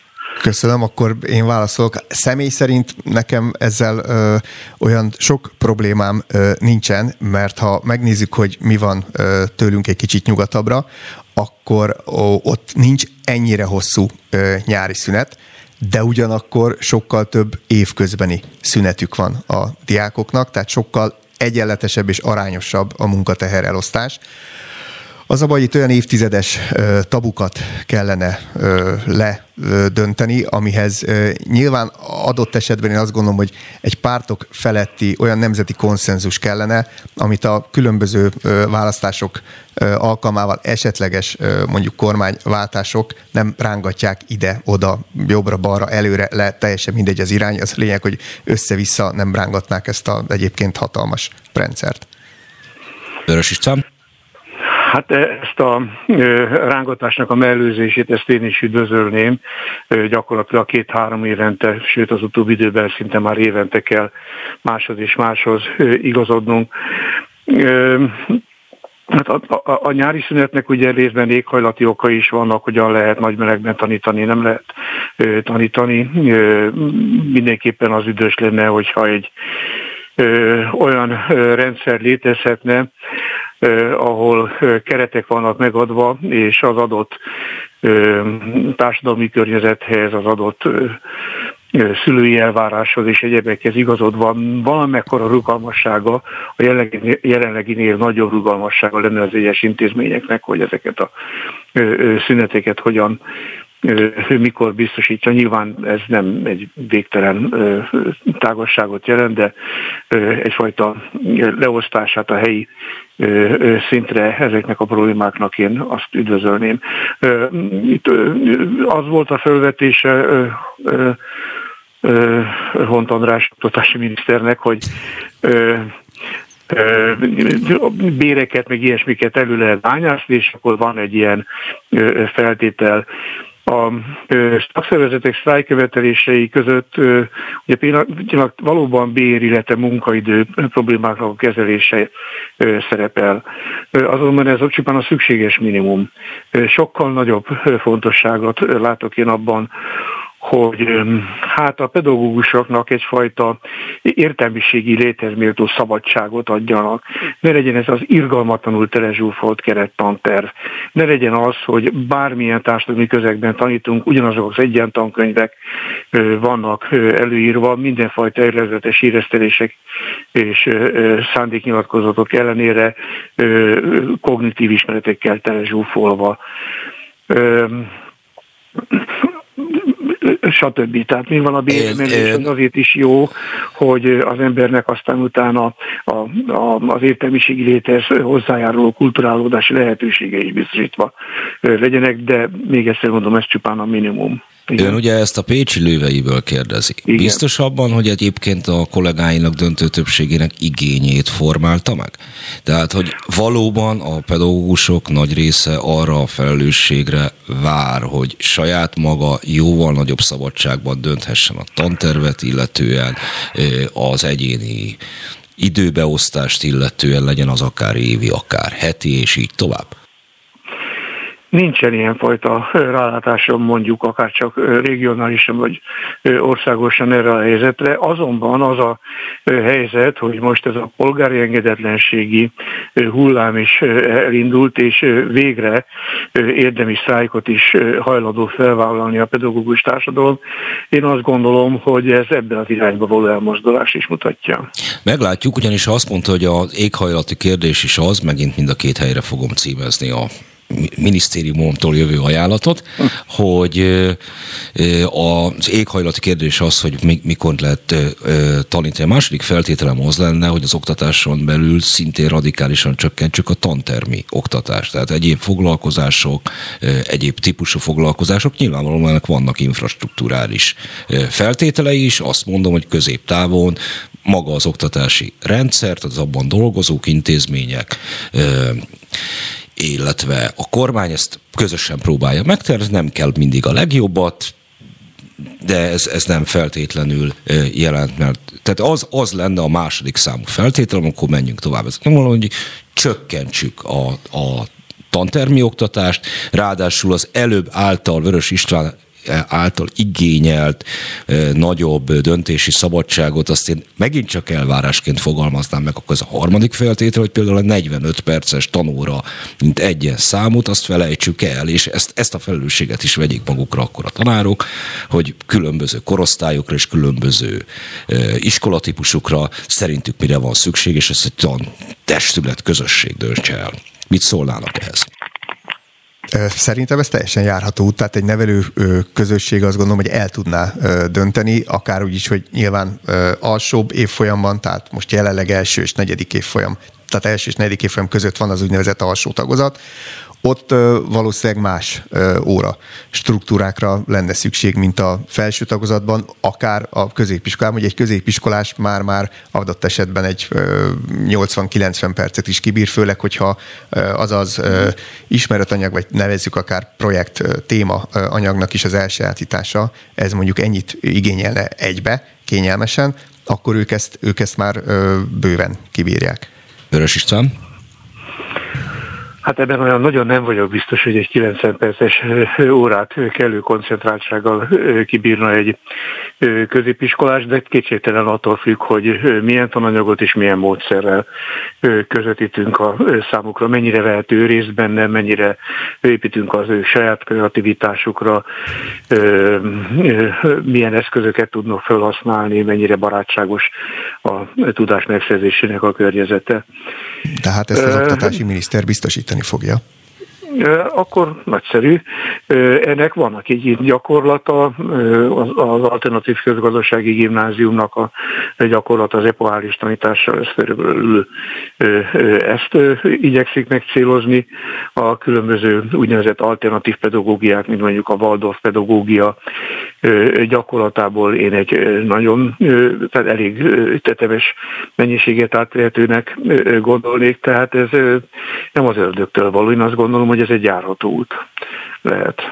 Köszönöm, akkor én válaszolok. Személy szerint nekem ezzel ö, olyan sok problémám ö, nincsen, mert ha megnézzük, hogy mi van ö, tőlünk egy kicsit nyugatabbra, akkor ott nincs ennyire hosszú nyári szünet, de ugyanakkor sokkal több évközbeni szünetük van a diákoknak, tehát sokkal egyenletesebb és arányosabb a munkateher elosztás. Az a baj, itt olyan évtizedes tabukat kellene ledönteni, amihez nyilván adott esetben én azt gondolom, hogy egy pártok feletti olyan nemzeti konszenzus kellene, amit a különböző választások alkalmával esetleges mondjuk kormányváltások nem rángatják ide-oda, jobbra-balra, előre, le, teljesen mindegy az irány. Az lényeg, hogy össze-vissza nem rángatnák ezt a egyébként hatalmas rendszert. Vörös István? Hát ezt a rángatásnak a mellőzését, ezt én is üdvözölném. Gyakorlatilag két-három évente, sőt az utóbbi időben szinte már évente kell máshoz és máshoz igazodnunk. Hát a, a, a nyári szünetnek ugye részben éghajlati oka is vannak, hogyan lehet nagy melegben tanítani, nem lehet ö, tanítani. Ö, mindenképpen az üdös lenne, hogyha egy ö, olyan ö, rendszer létezhetne, ahol keretek vannak megadva, és az adott társadalmi környezethez, az adott szülői elváráshoz és egyebekhez igazodva valamekkora rugalmassága, a jelenlegi, jelenleginél nagyobb rugalmassága lenne az egyes intézményeknek, hogy ezeket a szüneteket hogyan mikor biztosítja. Nyilván ez nem egy végtelen tágasságot jelent, de egyfajta leosztását a helyi szintre ezeknek a problémáknak én azt üdvözölném. Itt az volt a felvetése Hont András oktatási miniszternek, hogy béreket, meg ilyesmiket elő lehet bányászni, és akkor van egy ilyen feltétel. A szakszervezetek sztrájkövetelései között ugye pillanat, valóban bér, illetve munkaidő problémáknak a kezelése szerepel. Azonban ez csupán a szükséges minimum. Sokkal nagyobb fontosságot látok én abban, hogy hát a pedagógusoknak egyfajta értelmiségi létezméltó szabadságot adjanak. Ne legyen ez az irgalmatlanul telezsúfolt kerettanterv. Ne legyen az, hogy bármilyen társadalmi közegben tanítunk, ugyanazok az egyentankönyvek vannak előírva, mindenfajta érlezetes híresztelések és szándéknyilatkozatok ellenére kognitív ismeretekkel telezsúfolva stb. Tehát mi van a bérmelés, az azért is jó, hogy az embernek aztán utána a, a, az értelmiségi létez hozzájáruló kulturálódási lehetősége is biztosítva legyenek, de még egyszer mondom, ez csupán a minimum. Igen. Ön ugye ezt a Pécsi lőveiből kérdezi. Igen. Biztos abban, hogy egyébként a kollégáinak döntő többségének igényét formálta meg? Tehát, hogy valóban a pedagógusok nagy része arra a felelősségre vár, hogy saját maga jóval nagyobb szabadságban dönthessen a tantervet illetően, az egyéni időbeosztást illetően legyen az akár évi, akár heti, és így tovább nincsen ilyenfajta rálátásom mondjuk akár csak regionálisan vagy országosan erre a helyzetre. Azonban az a helyzet, hogy most ez a polgári engedetlenségi hullám is elindult, és végre érdemi sztrájkot is hajlandó felvállalni a pedagógus társadalom. Én azt gondolom, hogy ez ebben az irányba való elmozdulás is mutatja. Meglátjuk, ugyanis azt mondta, hogy az éghajlati kérdés is az, megint mind a két helyre fogom címezni a minisztériumomtól jövő ajánlatot, hogy az éghajlati kérdés az, hogy mikor lehet tanítani. A második feltételem az lenne, hogy az oktatáson belül szintén radikálisan csökkentsük a tantermi oktatást. Tehát egyéb foglalkozások, egyéb típusú foglalkozások nyilvánvalóan ennek vannak infrastruktúrális feltételei is. Azt mondom, hogy középtávon maga az oktatási rendszert, az abban dolgozók, intézmények, illetve a kormány ezt közösen próbálja megtervezni, nem kell mindig a legjobbat, de ez, ez nem feltétlenül jelent, mert tehát az, az lenne a második számú feltétel, amikor menjünk tovább. Ez nem hogy csökkentsük a, a tantermi oktatást, ráadásul az előbb által Vörös István által igényelt nagyobb döntési szabadságot, azt én megint csak elvárásként fogalmaznám meg, akkor ez a harmadik feltétel, hogy például a 45 perces tanóra, mint egyen számot, azt felejtsük el, és ezt, ezt a felelősséget is vegyék magukra akkor a tanárok, hogy különböző korosztályokra és különböző iskolatípusokra szerintük mire van szükség, és ezt egy tan testület, közösség döntse el. Mit szólnának ehhez? Szerintem ez teljesen járható út, tehát egy nevelő közösség azt gondolom, hogy el tudná dönteni, akár úgy is, hogy nyilván alsóbb évfolyamban, tehát most jelenleg első és negyedik évfolyam, tehát első és negyedik évfolyam között van az úgynevezett alsó tagozat, ott valószínűleg más óra struktúrákra lenne szükség, mint a felső tagozatban, akár a középiskolában, hogy egy középiskolás már-már adott esetben egy 80-90 percet is kibír, főleg, hogyha az az ismeretanyag, vagy nevezzük akár projekt téma anyagnak is az elsajátítása, ez mondjuk ennyit igényelne egybe, kényelmesen, akkor ők ezt, ők ezt már bőven kibírják. Vörös István? Hát ebben olyan nagyon nem vagyok biztos, hogy egy 90 perces órát kellő koncentráltsággal kibírna egy középiskolás, de kétségtelen attól függ, hogy milyen tananyagot és milyen módszerrel közvetítünk a számukra, mennyire vehető részt benne, mennyire építünk az ő saját kreativitásukra, milyen eszközöket tudnak felhasználni, mennyire barátságos a tudás megszerzésének a környezete. Tehát ezt az oktatási miniszter biztosítani fogja akkor nagyszerű. Ennek vannak egy gyakorlata, az alternatív közgazdasági gimnáziumnak a gyakorlata az epoális tanítással, ez körülbelül ezt igyekszik megcélozni. A különböző úgynevezett alternatív pedagógiák, mint mondjuk a Waldorf pedagógia gyakorlatából én egy nagyon, tehát elég tetemes mennyiséget átvehetőnek gondolnék, tehát ez nem az ördögtől való. Én azt gondolom, hogy ez egy járható út lehet.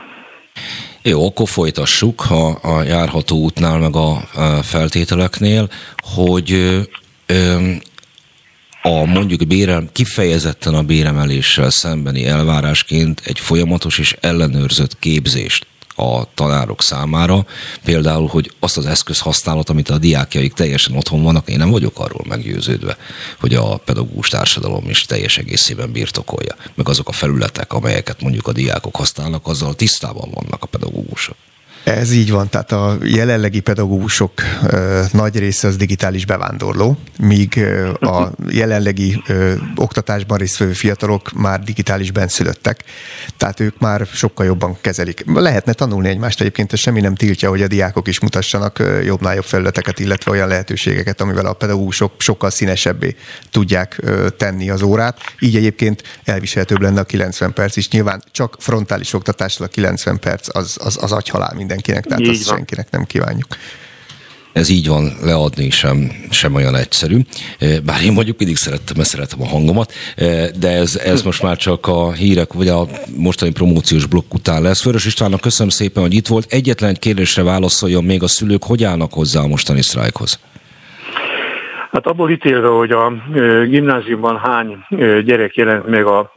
Jó, akkor folytassuk a, a járható útnál, meg a, feltételeknél, hogy a mondjuk bérem, kifejezetten a béremeléssel szembeni elvárásként egy folyamatos és ellenőrzött képzést a tanárok számára, például, hogy azt az eszköz használat, amit a diákjaik teljesen otthon vannak, én nem vagyok arról meggyőződve, hogy a pedagógus társadalom is teljes egészében birtokolja. Meg azok a felületek, amelyeket mondjuk a diákok használnak, azzal tisztában vannak a pedagógusok. Ez így van, tehát a jelenlegi pedagógusok ö, nagy része az digitális bevándorló, míg ö, a jelenlegi ö, oktatásban résztvevő fiatalok már digitális benszülöttek, tehát ők már sokkal jobban kezelik. Lehetne tanulni egymást egyébként, ez semmi nem tiltja, hogy a diákok is mutassanak jobbnál jobb felületeket, illetve olyan lehetőségeket, amivel a pedagógusok sokkal színesebbé tudják ö, tenni az órát. Így egyébként elviselhetőbb lenne a 90 perc is. Nyilván csak frontális oktatással a 90 perc az, az, az agyhalál minden mindenkinek, tehát így azt van. senkinek nem kívánjuk. Ez így van, leadni sem, sem olyan egyszerű. Bár én mondjuk mindig szerettem, mert szeretem a hangomat, de ez, ez most már csak a hírek, vagy a mostani promóciós blokk után lesz. Főrös Istvánnak köszönöm szépen, hogy itt volt. Egyetlen egy kérdésre válaszoljon még a szülők, hogy állnak hozzá a mostani sztrájkhoz? Hát abból ítélve, hogy a gimnáziumban hány gyerek jelent meg a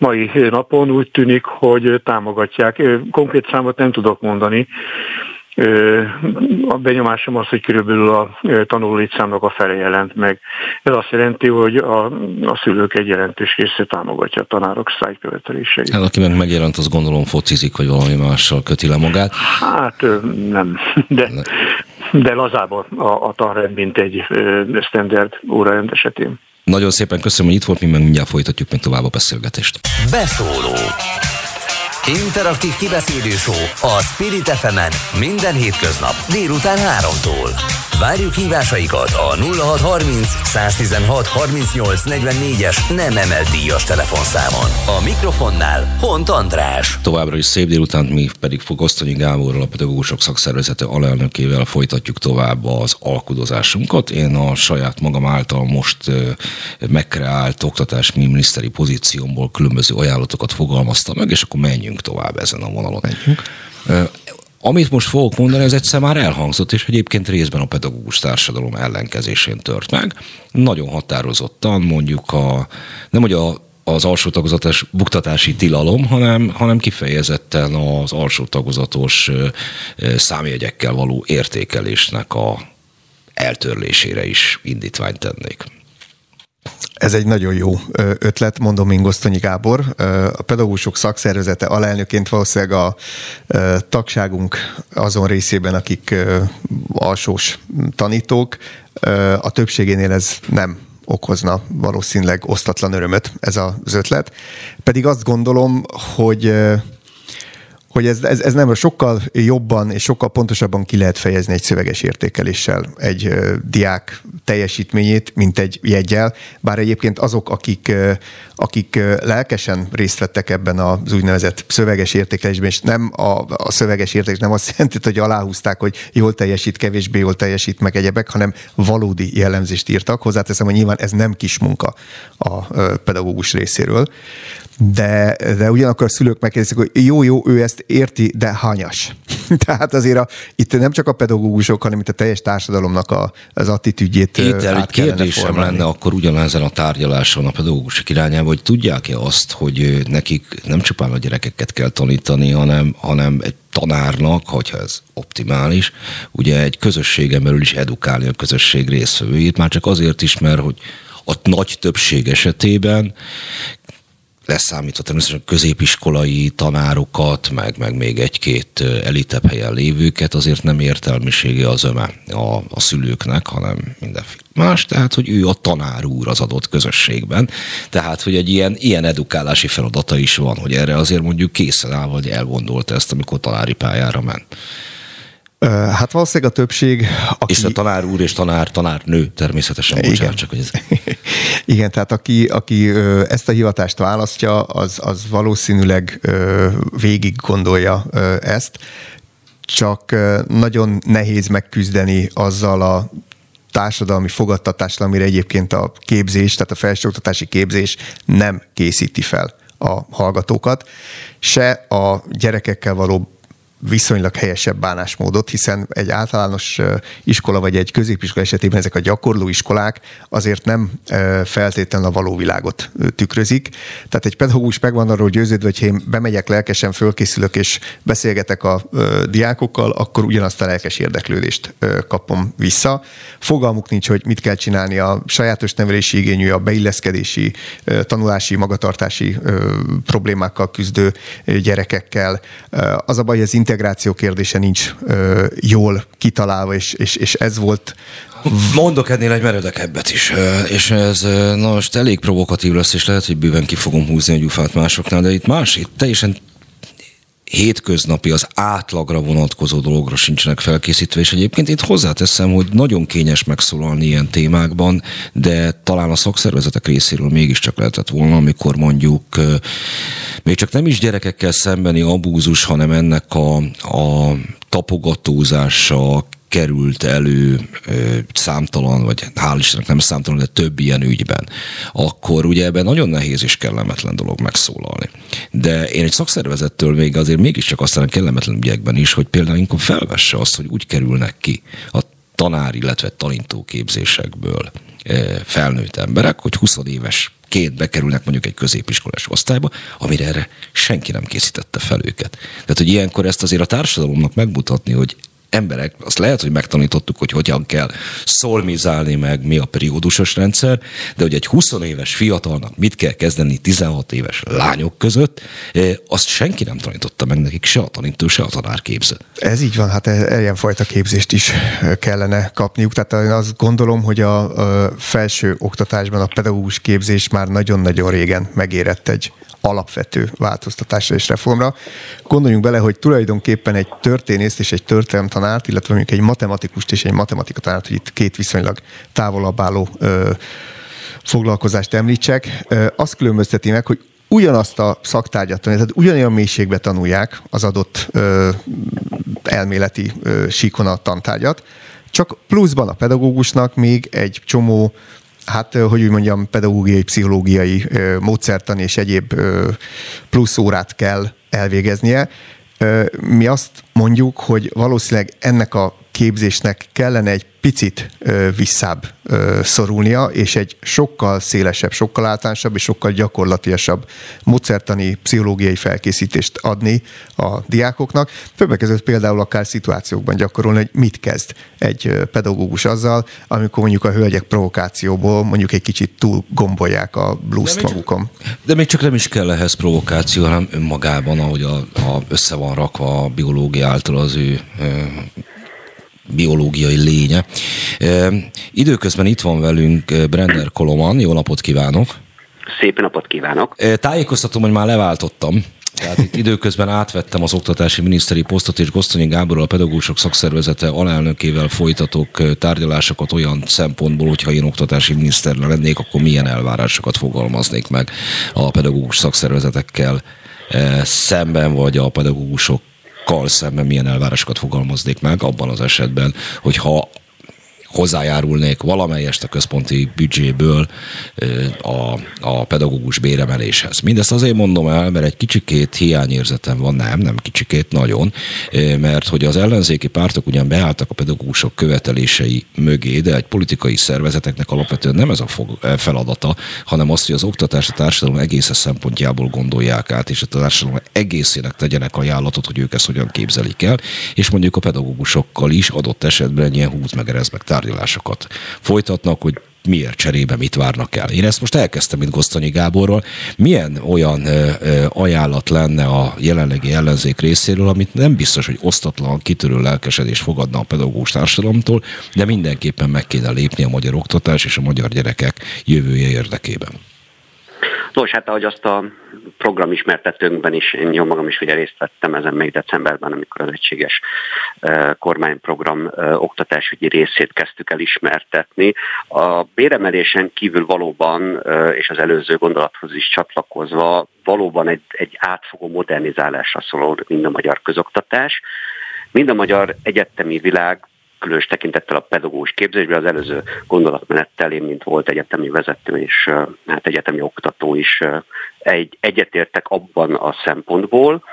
mai napon úgy tűnik, hogy támogatják. Konkrét számot nem tudok mondani. A benyomásom az, hogy körülbelül a tanulólétszámnak a fele jelent meg. Ez azt jelenti, hogy a, a szülők egy jelentős része támogatja a tanárok sztrájkköveteléseit. Hát aki meg megjelent, az gondolom focizik, vagy valami mással köti le magát. Hát nem, de, de lazább a, a tanrend, mint egy standard órarend esetén. Nagyon szépen köszönöm, hogy itt volt, mi meg mindjárt folytatjuk meg tovább a beszélgetést. Beszóló Interaktív kibeszélő a Spirit fm minden hétköznap délután 3-tól. Várjuk hívásaikat a 0630 116 38 44-es nem emelt díjas telefonszámon. A mikrofonnál Hont András. Továbbra is szép délután, mi pedig Fogosztonyi Gáborral, a pedagógusok szakszervezete alelnökével folytatjuk tovább az alkudozásunkat. Én a saját magam által most megkreált oktatás miniszteri pozíciómból különböző ajánlatokat fogalmaztam meg, és akkor menjünk tovább ezen a vonalon. Menjünk. Amit most fogok mondani, ez egyszer már elhangzott, és egyébként részben a pedagógus társadalom ellenkezésén tört meg. Nagyon határozottan mondjuk a, nem hogy a az alsó tagozatás buktatási tilalom, hanem, hanem kifejezetten az alsó tagozatos számjegyekkel való értékelésnek a eltörlésére is indítványt tennék. Ez egy nagyon jó ötlet, mondom én Gosztonyi Gábor. A pedagógusok szakszervezete alelnöként valószínűleg a tagságunk azon részében, akik alsós tanítók, a többségénél ez nem okozna valószínűleg osztatlan örömöt ez az ötlet. Pedig azt gondolom, hogy hogy ez, ez, ez nem sokkal jobban és sokkal pontosabban ki lehet fejezni egy szöveges értékeléssel egy uh, diák teljesítményét, mint egy jegyel, bár egyébként azok, akik, uh, akik lelkesen részt vettek ebben az úgynevezett szöveges értékelésben, és nem a, a szöveges értékelés nem azt jelenti, hogy aláhúzták, hogy jól teljesít, kevésbé jól teljesít, meg egyebek, hanem valódi jellemzést írtak. Hozzáteszem, hogy nyilván ez nem kis munka a pedagógus részéről de, de ugyanakkor a szülők megkérdezik, hogy jó, jó, ő ezt érti, de hanyas. Tehát azért a, itt nem csak a pedagógusok, hanem itt a teljes társadalomnak a, az attitűdjét Itt el, egy kérdésem formálni. lenne akkor ugyanezen a tárgyaláson a pedagógusok irányába, hogy tudják-e azt, hogy nekik nem csupán a gyerekeket kell tanítani, hanem, hanem egy tanárnak, hogyha ez optimális, ugye egy közösségen belül is edukálni a közösség részvevőit, már csak azért is, mert hogy a nagy többség esetében leszámítva természetesen középiskolai tanárokat, meg, meg még egy-két elitebb helyen lévőket, azért nem értelmisége az öme a, a szülőknek, hanem mindenféle más, tehát hogy ő a tanár úr az adott közösségben. Tehát, hogy egy ilyen, ilyen edukálási feladata is van, hogy erre azért mondjuk készen áll, vagy elgondolta ezt, amikor tanári pályára ment. Hát valószínűleg a többség... Aki... És a tanár úr és tanár, tanár nő természetesen, bocsánat, Igen. csak hogy ez... Igen, tehát aki, aki ezt a hivatást választja, az, az valószínűleg végig gondolja ezt, csak nagyon nehéz megküzdeni azzal a társadalmi fogadtatással, amire egyébként a képzés, tehát a felsőoktatási képzés nem készíti fel a hallgatókat, se a gyerekekkel való viszonylag helyesebb bánásmódot, hiszen egy általános iskola vagy egy középiskola esetében ezek a gyakorló iskolák azért nem feltétlenül a való világot tükrözik. Tehát egy pedagógus meg van arról győződve, hogy én bemegyek lelkesen, fölkészülök és beszélgetek a diákokkal, akkor ugyanazt a lelkes érdeklődést kapom vissza. Fogalmuk nincs, hogy mit kell csinálni a sajátos nevelési igényű, a beilleszkedési, tanulási, magatartási problémákkal küzdő gyerekekkel. Az a baj, az integráció kérdése nincs ö, jól kitalálva, és, és, és ez volt Mondok ennél egy meredekebbet is, és ez na most elég provokatív lesz, és lehet, hogy bőven ki fogom húzni a gyufát másoknál, de itt más, itt teljesen hétköznapi, az átlagra vonatkozó dologra sincsenek felkészítve, és egyébként itt hozzáteszem, hogy nagyon kényes megszólalni ilyen témákban, de talán a szakszervezetek részéről mégiscsak lehetett volna, amikor mondjuk még csak nem is gyerekekkel szembeni abúzus, hanem ennek a, a tapogatózása, került elő számtalan, vagy hál' Istennek nem számtalan, de több ilyen ügyben, akkor ugye ebben nagyon nehéz és kellemetlen dolog megszólalni. De én egy szakszervezettől még azért mégiscsak aztán a kellemetlen ügyekben is, hogy például inkább felvesse azt, hogy úgy kerülnek ki a tanár, illetve tanítóképzésekből felnőtt emberek, hogy 20 éves két bekerülnek mondjuk egy középiskolás osztályba, amire erre senki nem készítette fel őket. Tehát, hogy ilyenkor ezt azért a társadalomnak megmutatni, hogy emberek, azt lehet, hogy megtanítottuk, hogy hogyan kell szolmizálni meg, mi a periódusos rendszer, de hogy egy 20 éves fiatalnak mit kell kezdeni 16 éves lányok között, eh, azt senki nem tanította meg nekik, se a tanító, se a tanárképző. Ez így van, hát e- ilyen fajta képzést is kellene kapniuk. Tehát én azt gondolom, hogy a felső oktatásban a pedagógus képzés már nagyon-nagyon régen megérett egy alapvető változtatásra és reformra. Gondoljunk bele, hogy tulajdonképpen egy történészt és egy tanárt, illetve mondjuk egy matematikust és egy matematika tanárt, hogy itt két viszonylag távolabb álló ö, foglalkozást említsek, ö, azt különbözteti meg, hogy ugyanazt a szaktárgyat tanulják, tehát ugyanolyan mélységbe tanulják az adott ö, elméleti ö, síkon a tantárgyat, csak pluszban a pedagógusnak még egy csomó hát, hogy úgy mondjam, pedagógiai, pszichológiai módszertan és egyéb plusz órát kell elvégeznie. Mi azt mondjuk, hogy valószínűleg ennek a képzésnek kellene egy picit visszább szorulnia, és egy sokkal szélesebb, sokkal általánosabb és sokkal gyakorlatiasabb módszertani pszichológiai felkészítést adni a diákoknak. Többek között például akár szituációkban gyakorolni, hogy mit kezd egy pedagógus azzal, amikor mondjuk a hölgyek provokációból mondjuk egy kicsit túl gombolják a blues magukon. de még csak nem is kell ehhez provokáció, hanem önmagában, ahogy a, a össze van rakva a biológia által az ő biológiai lénye. Időközben itt van velünk Brender Koloman, jó napot kívánok! Szép napot kívánok! Tájékoztatom, hogy már leváltottam Tehát itt időközben átvettem az oktatási miniszteri posztot, és Gosztonyi Gáborral a pedagógusok szakszervezete alelnökével folytatok tárgyalásokat olyan szempontból, hogyha én oktatási miniszter lennék, akkor milyen elvárásokat fogalmaznék meg a pedagógus szakszervezetekkel szemben, vagy a pedagógusokkal szemben milyen elvárásokat fogalmaznék meg abban az esetben, hogyha hozzájárulnék valamelyest a központi büdzséből a, a pedagógus béremeléshez. Mindezt azért mondom el, mert egy kicsikét hiányérzetem van, nem, nem kicsikét, nagyon, mert hogy az ellenzéki pártok ugyan beálltak a pedagógusok követelései mögé, de egy politikai szervezeteknek alapvetően nem ez a feladata, hanem azt, hogy az oktatás a társadalom egész szempontjából gondolják át, és a társadalom egészének tegyenek ajánlatot, hogy ők ezt hogyan képzelik el, és mondjuk a pedagógusokkal is adott esetben ilyen hút meg meg tárgyalásokat folytatnak, hogy miért cserébe mit várnak el. Én ezt most elkezdtem, mint Gosztonyi Gáborról. Milyen olyan ö, ö, ajánlat lenne a jelenlegi ellenzék részéről, amit nem biztos, hogy osztatlan, kitörő lelkesedés fogadna a pedagógus társadalomtól, de mindenképpen meg kéne lépni a magyar oktatás és a magyar gyerekek jövője érdekében. Nos, hát ahogy azt a program ismertetőnkben is, én jó magam is ugye részt vettem ezen még decemberben, amikor az egységes kormányprogram oktatásügyi részét kezdtük el ismertetni. A béremelésen kívül valóban, és az előző gondolathoz is csatlakozva, valóban egy, egy átfogó modernizálásra szóló mind a magyar közoktatás, mind a magyar egyetemi világ különös tekintettel a pedagógus képzésben, az előző gondolatmenettel én, mint volt egyetemi vezető és hát egyetemi oktató is egy, egyetértek abban a szempontból,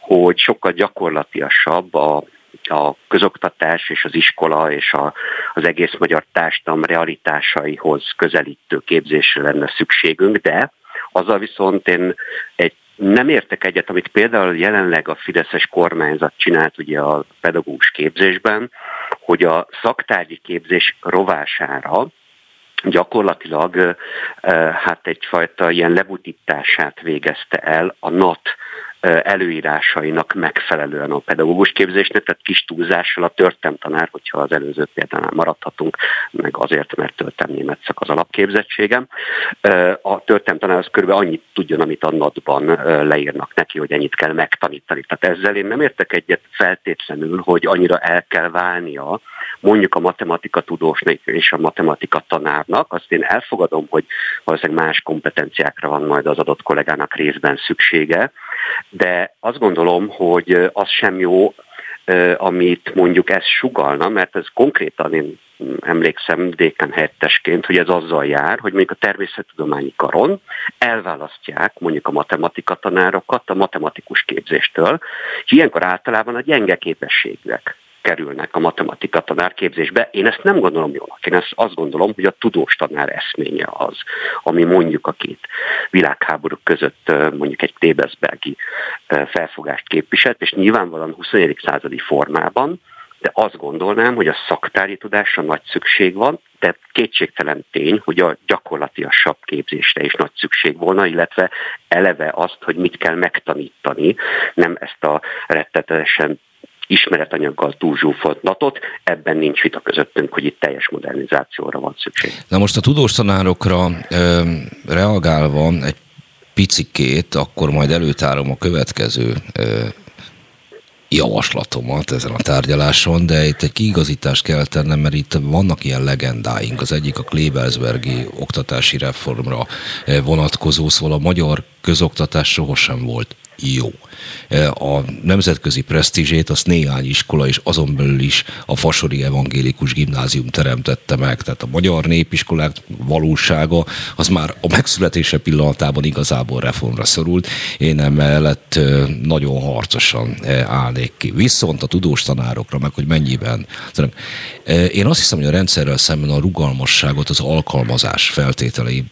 hogy sokkal gyakorlatiasabb a, a közoktatás és az iskola és a, az egész magyar társadalom realitásaihoz közelítő képzésre lenne szükségünk, de azzal viszont én egy nem értek egyet, amit például jelenleg a Fideszes kormányzat csinált ugye a pedagógus képzésben, hogy a szaktárgyi képzés rovására gyakorlatilag hát egyfajta ilyen lebutítását végezte el a NAT előírásainak megfelelően a pedagógus képzésnek, tehát kis túlzással a tanár, hogyha az előző példánál maradhatunk, meg azért, mert történelmi német szak az alapképzettségem. A tanár az körülbelül annyit tudjon, amit a NAT-ban leírnak neki, hogy ennyit kell megtanítani. Tehát ezzel én nem értek egyet feltétlenül, hogy annyira el kell válnia mondjuk a matematika tudósnak és a matematika tanárnak, azt én elfogadom, hogy valószínűleg más kompetenciákra van majd az adott kollégának részben szüksége, de azt gondolom, hogy az sem jó, amit mondjuk ez sugalna, mert ez konkrétan én emlékszem déken helyettesként, hogy ez azzal jár, hogy mondjuk a természettudományi karon elválasztják mondjuk a matematika tanárokat a matematikus képzéstől, és ilyenkor általában a gyenge képességűek kerülnek a matematika tanárképzésbe. Én ezt nem gondolom jónak. Én ezt azt gondolom, hogy a tudós tanár eszménye az, ami mondjuk a két világháború között mondjuk egy Tébeszbergi felfogást képviselt, és nyilvánvalóan 21. századi formában, de azt gondolnám, hogy a szaktári tudásra nagy szükség van, de kétségtelen tény, hogy a gyakorlatiasabb képzésre is nagy szükség volna, illetve eleve azt, hogy mit kell megtanítani, nem ezt a rettetesen ismeretanyaggal túlzsúfolt natot, ebben nincs vita közöttünk, hogy itt teljes modernizációra van szükség. Na most a tudós tanárokra ö, reagálva egy picikét, akkor majd előtárom a következő ö, javaslatomat ezen a tárgyaláson, de itt egy kiigazítást kell tennem, mert itt vannak ilyen legendáink. Az egyik a Klebelsbergi oktatási reformra vonatkozó, szóval a magyar közoktatás sohasem volt jó. E, a nemzetközi presztízsét azt néhány iskola és azon belül is a Fasori Evangélikus Gimnázium teremtette meg. Tehát a magyar népiskolák valósága az már a megszületése pillanatában igazából reformra szorult. Én emellett e, nagyon harcosan e, állnék ki. Viszont a tudós tanárokra, meg hogy mennyiben. Én azt hiszem, hogy a rendszerrel szemben a rugalmasságot az alkalmazás feltételei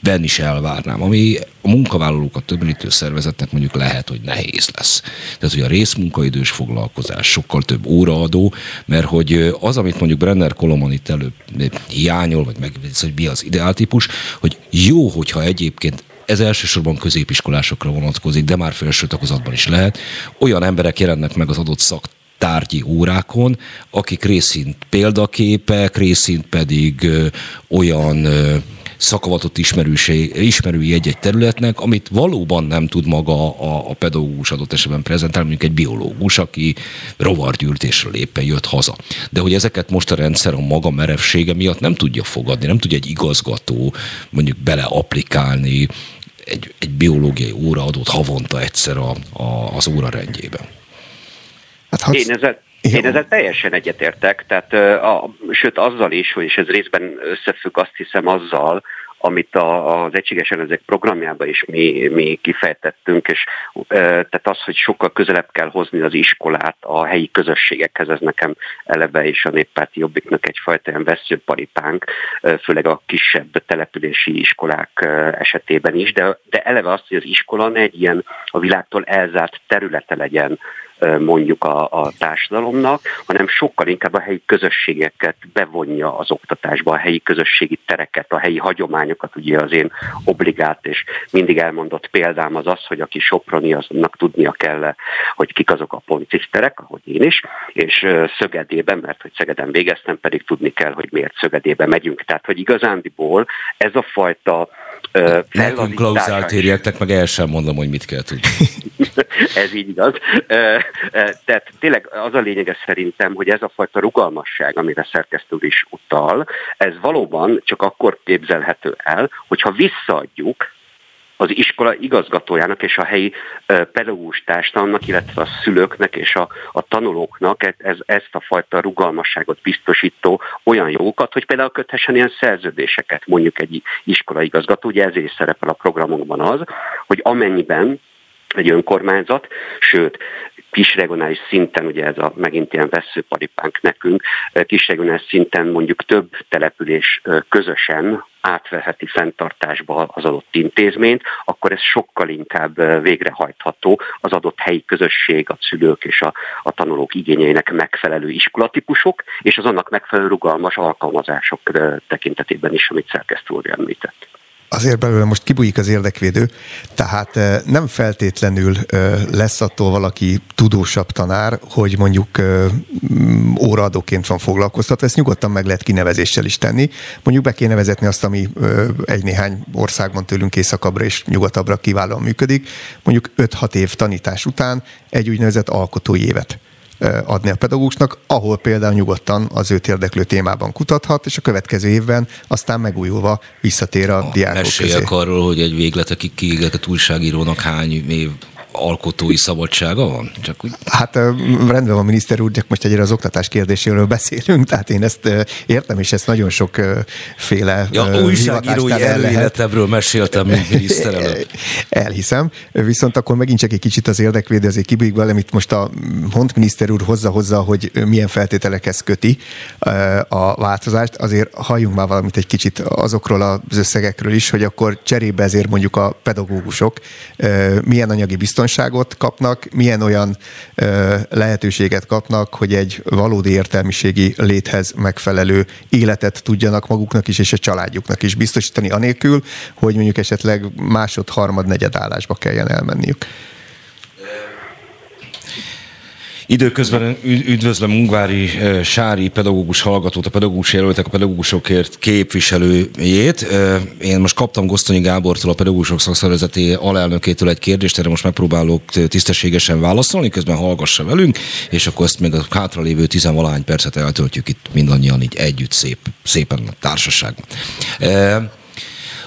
ben is elvárnám, ami a munkavállalókat többítő szervezetnek mondjuk lehet, hogy nehéz lesz. Tehát, hogy a részmunkaidős foglalkozás sokkal több óraadó, mert hogy az, amit mondjuk Brenner Kolomon itt előbb hiányol, vagy meg, hogy mi az ideáltípus, hogy jó, hogyha egyébként ez elsősorban középiskolásokra vonatkozik, de már felső tagozatban is lehet. Olyan emberek jelennek meg az adott szak tárgyi órákon, akik részint példaképek, részint pedig ö, olyan ö, szakavatott ismerői egy-egy területnek, amit valóban nem tud maga a, a pedagógus adott esetben prezentálni, mondjuk egy biológus, aki rovargyűltésről éppen jött haza. De hogy ezeket most a rendszer a maga merevsége miatt nem tudja fogadni, nem tudja egy igazgató mondjuk bele applikálni egy, egy biológiai óra adott havonta egyszer a, a, az óra rendjében. Hát, Én ezzel jó. Én ezzel teljesen egyetértek, tehát, a, sőt azzal is, hogy és ez részben összefügg azt hiszem azzal, amit a, az Egységes Ellenzék programjában is mi, mi kifejtettünk, és tehát az, hogy sokkal közelebb kell hozni az iskolát a helyi közösségekhez, ez nekem eleve is a néppárti jobbiknak egyfajta ilyen veszőparipánk, főleg a kisebb települési iskolák esetében is, de, de eleve az, hogy az iskola ne egy ilyen a világtól elzárt területe legyen mondjuk a, a társadalomnak, hanem sokkal inkább a helyi közösségeket bevonja az oktatásba, a helyi közösségi tereket, a helyi hagyományokat. Ugye az én obligát és mindig elmondott példám az az, hogy aki soproni, aznak tudnia kell, hogy kik azok a ponciszterek, ahogy én is, és Szögedében, mert hogy Szegeden végeztem, pedig tudni kell, hogy miért Szögedébe megyünk. Tehát, hogy igazándiból ez a fajta Nekünk klauzált érjektek, meg el sem mondom, hogy mit kell tudni. ez így igaz. Tehát tényleg az a lényege szerintem, hogy ez a fajta rugalmasság, amire szerkesztő is utal, ez valóban csak akkor képzelhető el, hogyha visszaadjuk az iskola igazgatójának és a helyi pedagógus társadalomnak, illetve a szülőknek és a, a tanulóknak e, ez, ezt a fajta rugalmasságot biztosító olyan jogokat, hogy például köthessen ilyen szerződéseket, mondjuk egy iskola igazgató, ugye ezért szerepel a programunkban az, hogy amennyiben egy önkormányzat, sőt, kisregionális szinten, ugye ez a megint ilyen veszőparipánk nekünk, kisregionális szinten mondjuk több település közösen átveheti fenntartásba az adott intézményt, akkor ez sokkal inkább végrehajtható. Az adott helyi közösség, a szülők és a, a tanulók igényeinek megfelelő iskolatípusok, és az annak megfelelő rugalmas alkalmazások tekintetében is, amit szerkesztő úr említett azért belőle most kibújik az érdekvédő, tehát eh, nem feltétlenül eh, lesz attól valaki tudósabb tanár, hogy mondjuk eh, óraadóként van foglalkoztatva, ezt nyugodtan meg lehet kinevezéssel is tenni. Mondjuk be kéne vezetni azt, ami egy-néhány országban tőlünk északabbra és nyugatabbra kiválóan működik, mondjuk 5-6 év tanítás után egy úgynevezett alkotói évet adni a pedagógusnak, ahol például nyugodtan az őt érdeklő témában kutathat, és a következő évben aztán megújulva visszatér a diákok Meséljek közé. arról, hogy egy végletekig kiégetett újságírónak hány év alkotói szabadsága van? Csak úgy... Hát rendben van, miniszter úr, csak most egyre az oktatás kérdéséről beszélünk, tehát én ezt értem, és ezt nagyon sok féle ja, újságírói előéletemről meséltem, mint miniszterelnök. Elhiszem, viszont akkor megint csak egy kicsit az érdekvédő, azért kibújik vele, amit most a Hont miniszter úr hozza-hozza, hogy milyen feltételekhez köti a változást, azért halljunk már valamit egy kicsit azokról az összegekről is, hogy akkor cserébe ezért mondjuk a pedagógusok milyen anyagi biztonság biztonságot kapnak, milyen olyan ö, lehetőséget kapnak, hogy egy valódi értelmiségi léthez megfelelő életet tudjanak maguknak is és a családjuknak is biztosítani, anélkül, hogy mondjuk esetleg másod, harmad, negyed állásba kelljen elmenniük. Időközben üdvözlöm Ungvári Sári pedagógus hallgatót, a pedagógus jelöltek, a pedagógusokért képviselőjét. Én most kaptam Gosztonyi Gábortól, a pedagógusok szakszervezeti alelnökétől egy kérdést, erre most megpróbálok tisztességesen válaszolni, közben hallgassa velünk, és akkor ezt még a hátralévő tizenvalány percet eltöltjük itt mindannyian így együtt szép, szépen a társaság.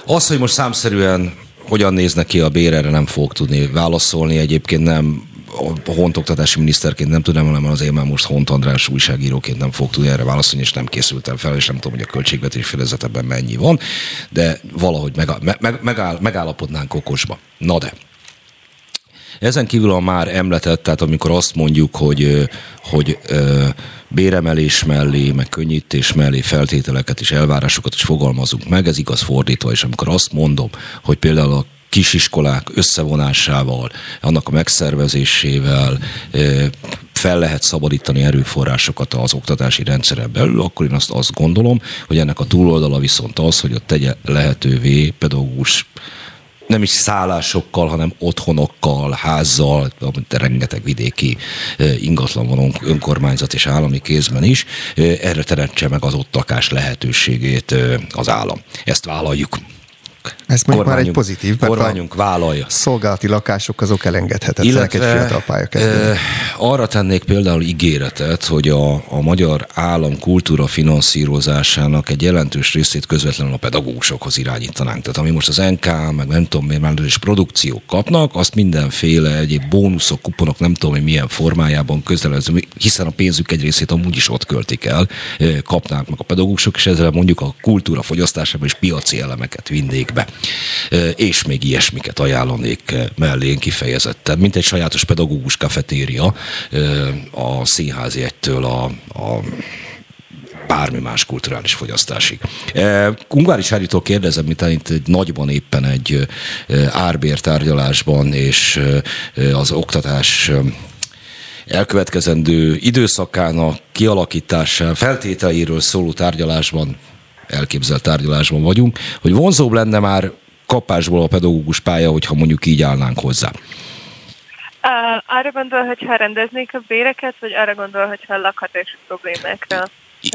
Az, hogy most számszerűen hogyan néznek ki a bér, erre nem fogok tudni válaszolni. Egyébként nem a hontoktatási miniszterként nem tudom, hanem azért már most Hont András újságíróként nem fog tudni erre válaszolni, és nem készültem fel, és nem tudom, hogy a költségvetés fedezetben mennyi van, de valahogy megáll, meg, megáll, megállapodnánk okosba. Na de, ezen kívül a már említett, tehát amikor azt mondjuk, hogy, hogy béremelés mellé, meg könnyítés mellé feltételeket és elvárásokat is fogalmazunk meg, ez igaz fordítva, és amikor azt mondom, hogy például a kisiskolák összevonásával, annak a megszervezésével fel lehet szabadítani erőforrásokat az oktatási rendszeren belül, akkor én azt, azt gondolom, hogy ennek a túloldala viszont az, hogy ott tegye lehetővé pedagógus nem is szállásokkal, hanem otthonokkal, házzal, rengeteg vidéki ingatlan van önkormányzat és állami kézben is, erre teremtse meg az ott lakás lehetőségét az állam. Ezt vállaljuk. Ez mondjuk már egy pozitív, mert kormányunk vállalja. Szolgálati lakások azok elengedhetetlenek egy fiatal pályakezdőn. Arra tennék például ígéretet, hogy a, a magyar állam kultúra finanszírozásának egy jelentős részét közvetlenül a pedagógusokhoz irányítanánk. Tehát ami most az NK, meg nem tudom miért is produkciók kapnak, azt mindenféle egyéb bónuszok, kuponok, nem tudom, hogy milyen formájában közelező, hiszen a pénzük egy részét amúgy is ott költik el, kapnák meg a pedagógusok, és ezzel mondjuk a kultúra fogyasztásában is piaci elemeket vinnék be. És még ilyesmiket ajánlanék mellé kifejezetten, mint egy sajátos pedagógus kafetéria a színházi egytől a, a bármi más kulturális fogyasztásig. Ungvári Sárítól kérdezem, mint itt egy nagyban éppen egy árbértárgyalásban és az oktatás elkövetkezendő időszakának kialakításán, feltételeiről szóló tárgyalásban elképzelt tárgyalásban vagyunk, hogy vonzóbb lenne már kapásból a pedagógus pálya, hogyha mondjuk így állnánk hozzá. Arra gondol, hogyha rendeznék a béreket, vagy arra gondol, hogyha a lakhatási problémákra?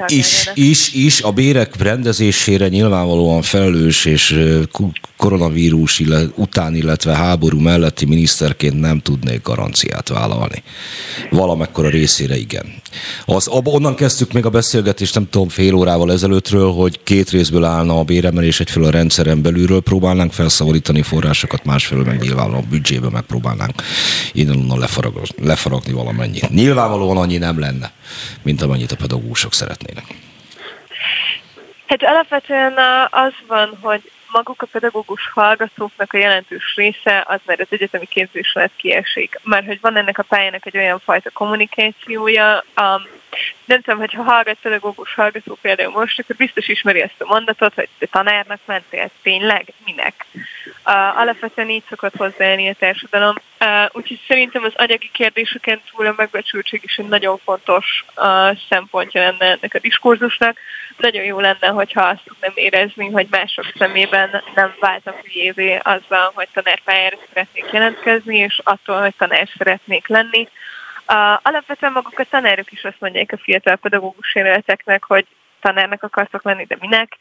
Is, is, is a bérek rendezésére nyilvánvalóan felelős és koronavírus illet, után, illetve háború melletti miniszterként nem tudnék garanciát vállalni. Valamekkora részére igen. Az, onnan kezdtük még a beszélgetést, nem tudom, fél órával ezelőttről, hogy két részből állna a béremelés, egyfelől a rendszeren belülről próbálnánk felszabadítani forrásokat, másfelől meg nyilvánvalóan a büdzsébe megpróbálnánk innen lefarag, lefaragni valamennyit. Nyilvánvalóan annyi nem lenne, mint amennyit a pedagógusok szeretnének. Hát alapvetően az van, hogy maguk a pedagógus hallgatóknak a jelentős része az már az egyetemi képzés lett kiesik. Már hogy van ennek a pályának egy olyan fajta kommunikációja, nem tudom, hogyha hallgat pedagógus hallgató például most, akkor biztos ismeri ezt a mondatot, hogy te tanárnak mentél, tényleg, minek? Uh, alapvetően így szokott hozzáállni a társadalom. Uh, úgyhogy szerintem az anyagi kérdéseken túl a megbecsültség is egy nagyon fontos uh, szempontja lenne ennek a diskurzusnak. Nagyon jó lenne, hogyha azt tudnám érezni, hogy mások szemében nem váltam hülyévé azzal, hogy tanárpályára szeretnék jelentkezni, és attól, hogy tanár szeretnék lenni. Alapvetően maguk a tanárok is azt mondják a fiatal pedagógus jelölteknek, hogy tanárnak akartok lenni, de minek.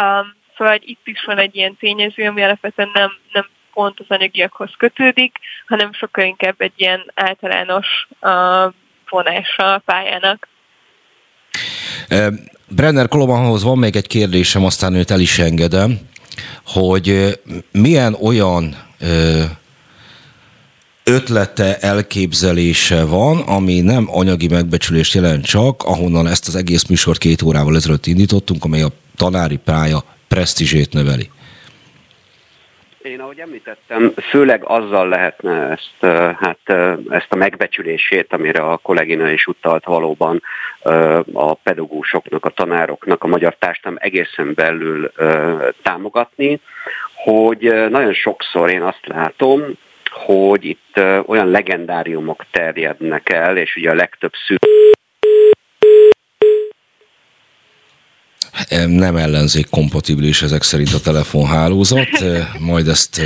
Um, szóval itt is van egy ilyen tényező, ami alapvetően nem, nem pont az anyagiakhoz kötődik, hanem sokkal inkább egy ilyen általános uh, vonása a pályának. Brenner Kolomanhoz van még egy kérdésem, aztán őt el is engedem, hogy milyen olyan ötlete, elképzelése van, ami nem anyagi megbecsülést jelent csak, ahonnan ezt az egész műsort két órával ezelőtt indítottunk, amely a tanári pálya presztízsét növeli. Én, ahogy említettem, főleg azzal lehetne ezt, hát, ezt a megbecsülését, amire a kollégina is utalt valóban a pedagógusoknak, a tanároknak, a magyar társadalom egészen belül támogatni, hogy nagyon sokszor én azt látom, hogy itt olyan legendáriumok terjednek el, és ugye a legtöbb szű nem ellenzék kompatibilis ezek szerint a telefonhálózat, majd ezt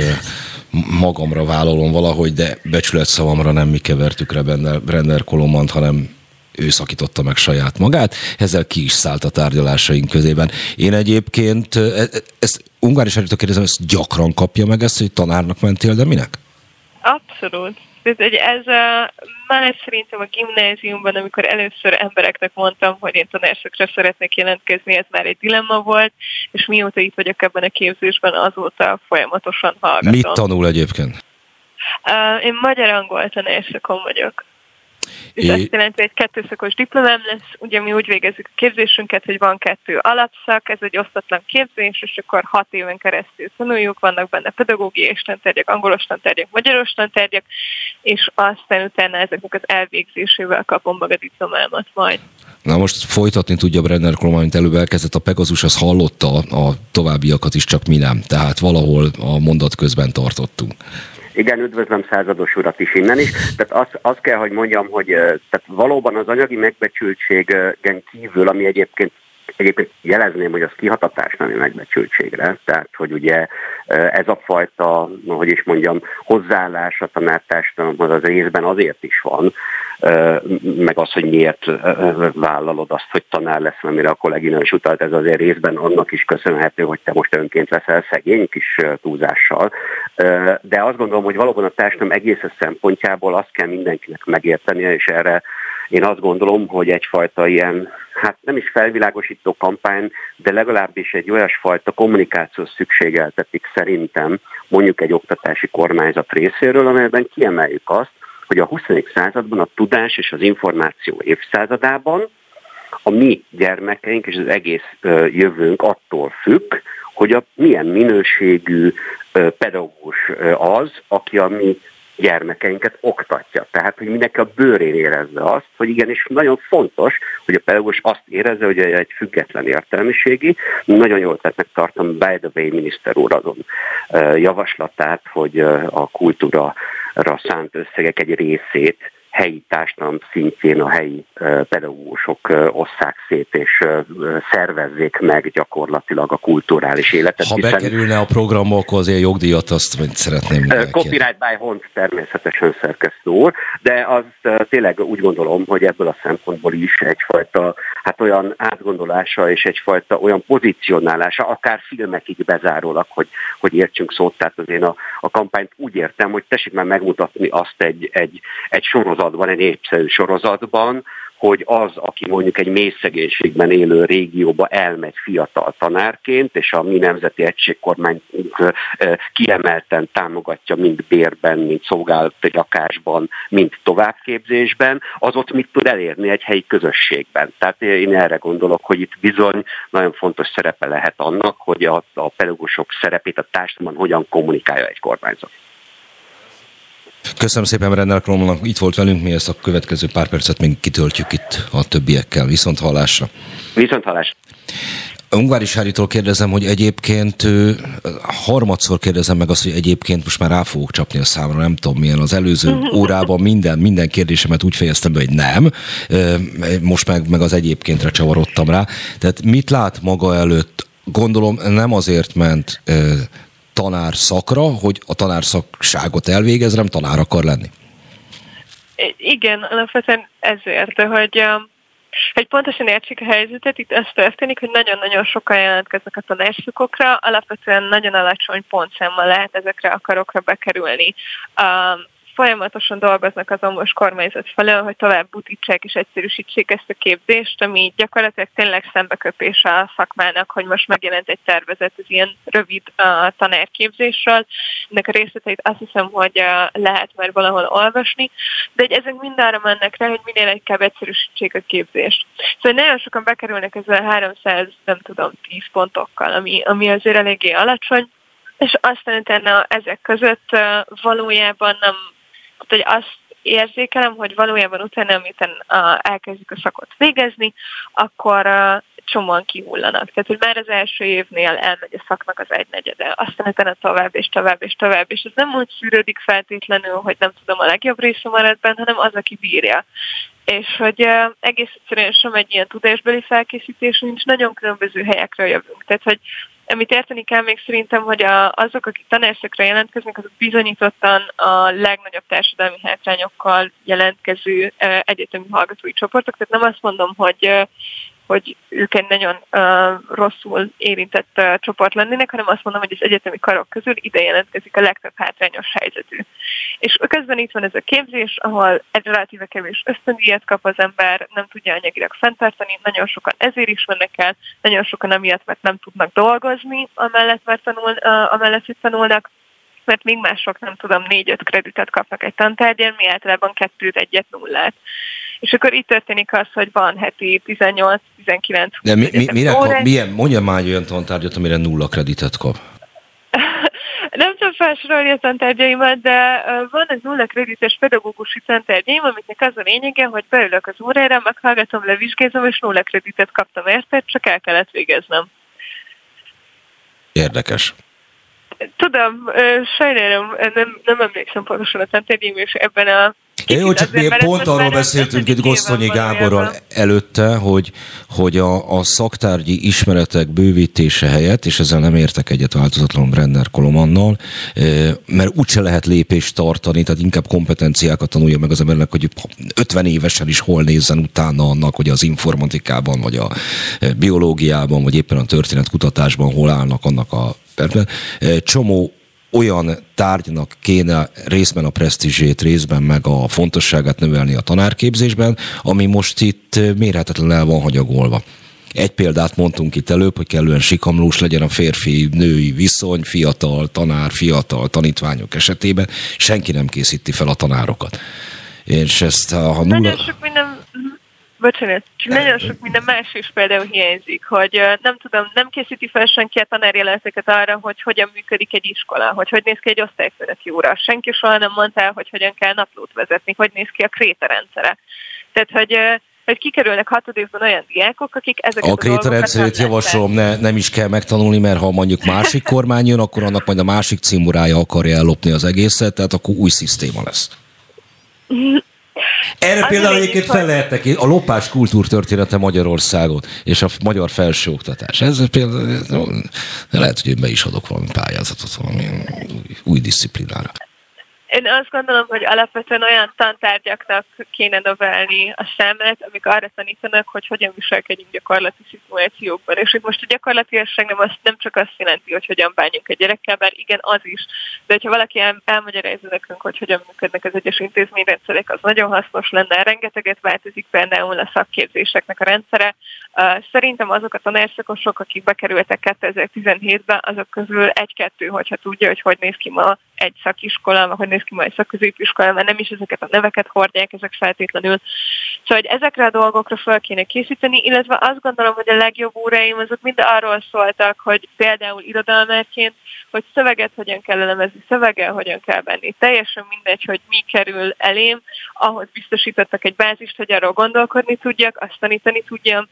magamra vállalom valahogy, de becsület szavamra nem mi kevertük rá Brenner Kolomant, hanem ő szakította meg saját magát, ezzel ki is szállt a tárgyalásaink közében. Én egyébként, e, e, ezt Ungári Sárítok kérdezem, ezt gyakran kapja meg ezt, hogy tanárnak mentél, de minek? Abszolút. Ez, ez a, már szerintem a gimnáziumban, amikor először embereknek mondtam, hogy én tanárszakra szeretnék jelentkezni, ez már egy dilemma volt, és mióta itt vagyok ebben a képzésben, azóta folyamatosan hallgatom. Mit tanul egyébként? Uh, én magyar-angol tanárszakon vagyok. Ez é... azt jelenti, hogy kettőszakos diplomám lesz. Ugye mi úgy végezzük a képzésünket, hogy van kettő alapszak, ez egy osztatlan képzés, és akkor hat éven keresztül tanuljuk, vannak benne pedagógiai tantárgyak, angolos tantárgyak, magyaros tantárgyak, és aztán utána ezeknek az elvégzésével kapom meg a diplomámat majd. Na most folytatni tudja Brenner Kloma, mint előbb elkezdett, a Pegasus az hallotta a továbbiakat is, csak mi nem. Tehát valahol a mondat közben tartottunk. Igen, üdvözlöm százados urat is innen is. Tehát azt, azt kell, hogy mondjam, hogy tehát valóban az anyagi megbecsültségen kívül, ami egyébként Egyébként jelezném, hogy az kihatatás nem megbecsültségre, tehát hogy ugye ez a fajta, hogy is mondjam, hozzáállás a tanártársadalomhoz az részben azért is van, meg az, hogy miért vállalod azt, hogy tanár lesz, amire a kollégina is utalt, ez azért részben annak is köszönhető, hogy te most önként leszel szegény kis túlzással. De azt gondolom, hogy valóban a társadalom egész szempontjából azt kell mindenkinek megértenie, és erre én azt gondolom, hogy egyfajta ilyen, hát nem is felvilágosító kampány, de legalábbis egy olyasfajta kommunikáció szükségeltetik szerintem mondjuk egy oktatási kormányzat részéről, amelyben kiemeljük azt, hogy a 20. században a tudás és az információ évszázadában a mi gyermekeink és az egész jövőnk attól függ, hogy a milyen minőségű pedagógus az, aki a mi gyermekeinket oktatja. Tehát, hogy mindenki a bőrén érezze azt, hogy igenis nagyon fontos, hogy a pedagógus azt érezze, hogy egy független értelmiségi. Nagyon jól tettnek tartom by the way miniszter úr azon javaslatát, hogy a kultúra szánt összegek egy részét helyi társadalom szintjén a helyi pedagógusok osszák szét és szervezzék meg gyakorlatilag a kulturális életet. Ha bekerülne a programba, akkor azért jogdíjat azt szeretném mindenki. Copyright by Hont természetesen szerkesztő úr, de az tényleg úgy gondolom, hogy ebből a szempontból is egyfajta hát olyan átgondolása és egyfajta olyan pozícionálása, akár filmekig bezárólag, hogy, hogy értsünk szót, tehát az én a, a kampányt úgy értem, hogy tessék már megmutatni azt egy, egy, egy sorozat sorozatban, egy népszerű sorozatban, hogy az, aki mondjuk egy mély szegénységben élő régióba elmegy fiatal tanárként, és a mi nemzeti egységkormány kiemelten támogatja mind bérben, mind szolgálati lakásban, mind továbbképzésben, az ott mit tud elérni egy helyi közösségben. Tehát én erre gondolok, hogy itt bizony nagyon fontos szerepe lehet annak, hogy a, a pedagógusok szerepét a társadalomban hogyan kommunikálja egy kormányzat. Köszönöm szépen Renner Kromnak, itt volt velünk, mi ezt a következő pár percet még kitöltjük itt a többiekkel. Viszont hallásra. Viszont hallásra. Ungvári Sáritól kérdezem, hogy egyébként harmadszor kérdezem meg azt, hogy egyébként most már rá fogok csapni a számra, nem tudom milyen. Az előző órában minden, minden kérdésemet úgy fejeztem be, hogy nem. Most meg, meg az egyébkéntre csavarodtam rá. Tehát mit lát maga előtt? Gondolom nem azért ment tanár szakra, hogy a tanárszakságot elvégez, nem tanár akar lenni. Igen, alapvetően ezért, hogy, hogy pontosan értsük a helyzetet, itt ez történik, hogy nagyon-nagyon sokan jelentkeznek a tanárszakokra, alapvetően nagyon alacsony pontszámmal lehet ezekre a karokra bekerülni folyamatosan dolgoznak azon most kormányzat felől, hogy tovább butítsák és egyszerűsítsék ezt a képzést, ami gyakorlatilag tényleg szembeköpés a szakmának, hogy most megjelent egy tervezet az ilyen rövid uh, tanárképzésről. Ennek a részleteit azt hiszem, hogy uh, lehet már valahol olvasni, de hogy ezek mind arra mennek rá, hogy minél inkább egyszerűsítsék a képzést. Szóval nagyon sokan bekerülnek ezzel 300, nem tudom, 10 pontokkal, ami, ami azért eléggé alacsony, és aztán utána ezek között valójában nem hogy azt érzékelem, hogy valójában utána, amikor elkezdjük a szakot végezni, akkor csomóan kihullanak. Tehát, hogy már az első évnél elmegy a szaknak az egynegyede, aztán utána tovább és tovább és tovább, és ez nem úgy szűrődik feltétlenül, hogy nem tudom, a legjobb része marad benne, hanem az, aki bírja. És hogy uh, egész egyszerűen sem egy ilyen tudásbeli felkészítés nincs, nagyon különböző helyekről jövünk. Tehát, hogy amit érteni kell még szerintem, hogy a, azok, akik tanárszakra jelentkeznek, azok bizonyítottan a legnagyobb társadalmi hátrányokkal jelentkező egyetemi hallgatói csoportok. Tehát nem azt mondom, hogy hogy ők egy nagyon uh, rosszul érintett uh, csoport lennének, hanem azt mondom, hogy az egyetemi karok közül ide jelentkezik a legtöbb hátrányos helyzetű. És közben itt van ez a képzés, ahol egy relatíve kevés ösztöndíjat kap az ember, nem tudja anyagilag fenntartani, nagyon sokan ezért is mennek el, nagyon sokan amiatt, mert nem tudnak dolgozni, amellett, mert tanul, uh, amellett, hogy tanulnak, mert még mások, nem tudom, négy-öt kreditet kapnak egy tantárgyan, mi általában kettőt, egyet, nullát. És akkor itt történik az, hogy van heti 18-19 De mi, mi, mire kap, milyen, mondja már olyan tantárgyat, amire nulla kreditet kap. Nem tudom felsorolni a tantárgyaimat, de van egy nulla kredites pedagógusi tantárgyaim, amiknek az a lényege, hogy beülök az órára, meghallgatom, levizsgázom, és nulla kreditet kaptam érte, csak el kellett végeznem. Érdekes. Tudom, sajnálom, nem, nem emlékszem pontosan a tantárgyim, és ebben a jó, csak mi pont arról beszéltünk itt Gosztonyi Gáborral előtte, hogy, hogy a, a szaktárgyi ismeretek bővítése helyett, és ezzel nem értek egyet változatlanul Brenner Kolomannal, mert úgyse lehet lépést tartani, tehát inkább kompetenciákat tanulja meg az embernek, hogy 50 évesen is hol nézzen utána annak, hogy az informatikában, vagy a biológiában, vagy éppen a történetkutatásban hol állnak annak a csomó olyan tárgynak kéne részben a presztízsét, részben meg a fontosságát növelni a tanárképzésben, ami most itt mérhetetlen el van hagyagolva. Egy példát mondtunk itt előbb, hogy kellően sikamlós legyen a férfi-női viszony, fiatal tanár, fiatal tanítványok esetében. Senki nem készíti fel a tanárokat. És ezt, ha nulla... Nagyon sok minden Bocsánat, nagyon sok minden más is például hiányzik, hogy nem tudom, nem készíti fel senki a tanárjeleneteket arra, hogy hogyan működik egy iskola, hogy hogy néz ki egy osztályfőnöki óra. Senki soha nem mondta el, hogy hogyan kell naplót vezetni, hogy néz ki a kréta rendszere. Tehát, hogy hogy kikerülnek hatodikban olyan diákok, akik ezeket a, a krétarendszerét javaslom, ne, nem is kell megtanulni, mert ha mondjuk másik kormány jön, akkor annak majd a másik címurája akarja ellopni az egészet, tehát akkor új szisztéma lesz. Erre az például egyébként fel lehetnek a lopás kultúrtörténete Magyarországon, és a magyar felsőoktatás. Ez például lehet, hogy én be is adok valami pályázatot, valami új, új disziplinára. Én azt gondolom, hogy alapvetően olyan tantárgyaknak kéne növelni a számát, amik arra tanítanak, hogy hogyan viselkedjünk gyakorlati szituációkban. És itt most a gyakorlatilasság nem, azt, nem csak azt jelenti, hogy hogyan bánjunk egy gyerekkel, bár igen, az is. De hogyha valaki el, elmagyarázza nekünk, hogy hogyan működnek az egyes intézményrendszerek, az nagyon hasznos lenne. Rengeteget változik például a szakképzéseknek a rendszere. Szerintem azok a tanárszakosok, akik bekerültek 2017-ben, azok közül egy-kettő, hogyha tudja, hogy hogy néz ki ma egy szakiskola, hogy néz ki majd szakközépiskola, mert nem is ezeket a neveket hordják, ezek feltétlenül. Szóval, hogy ezekre a dolgokra fel kéne készíteni, illetve azt gondolom, hogy a legjobb óráim azok mind arról szóltak, hogy például irodalmárként, hogy szöveget hogyan kell elemezni, szöveggel hogyan kell benni. Teljesen mindegy, hogy mi kerül elém, ahhoz biztosítottak egy bázist, hogy arról gondolkodni tudjak, azt tanítani tudjam,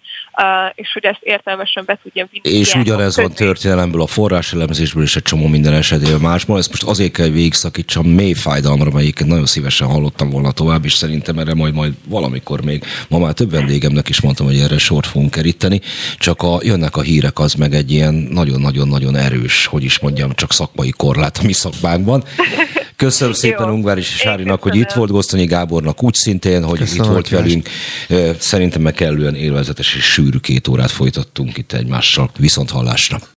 és hogy ezt értelmesen be tudjam vinni. És ugyanez van történelemből, a forráselemzésből és egy csomó minden esetében másból. Ezt most azért kell végigszakítsam mély fájdalomra, melyiket nagyon szívesen hallottam volna tovább, és szerintem erre majd, majd valamikor még, ma már több vendégemnek is mondtam, hogy erre sort fogunk keríteni, csak a, jönnek a hírek, az meg egy ilyen nagyon-nagyon-nagyon erős, hogy is mondjam, csak szakmai korlát a mi szakmánkban. Köszönöm szépen Ungvár és Sárinak, hogy itt volt, Gosztonyi Gábornak úgy szintén, hogy Köszönöm, itt volt velünk. Szerintem meg kellően élvezetes és sűrű két órát folytattunk itt egymással. Viszont hallásra.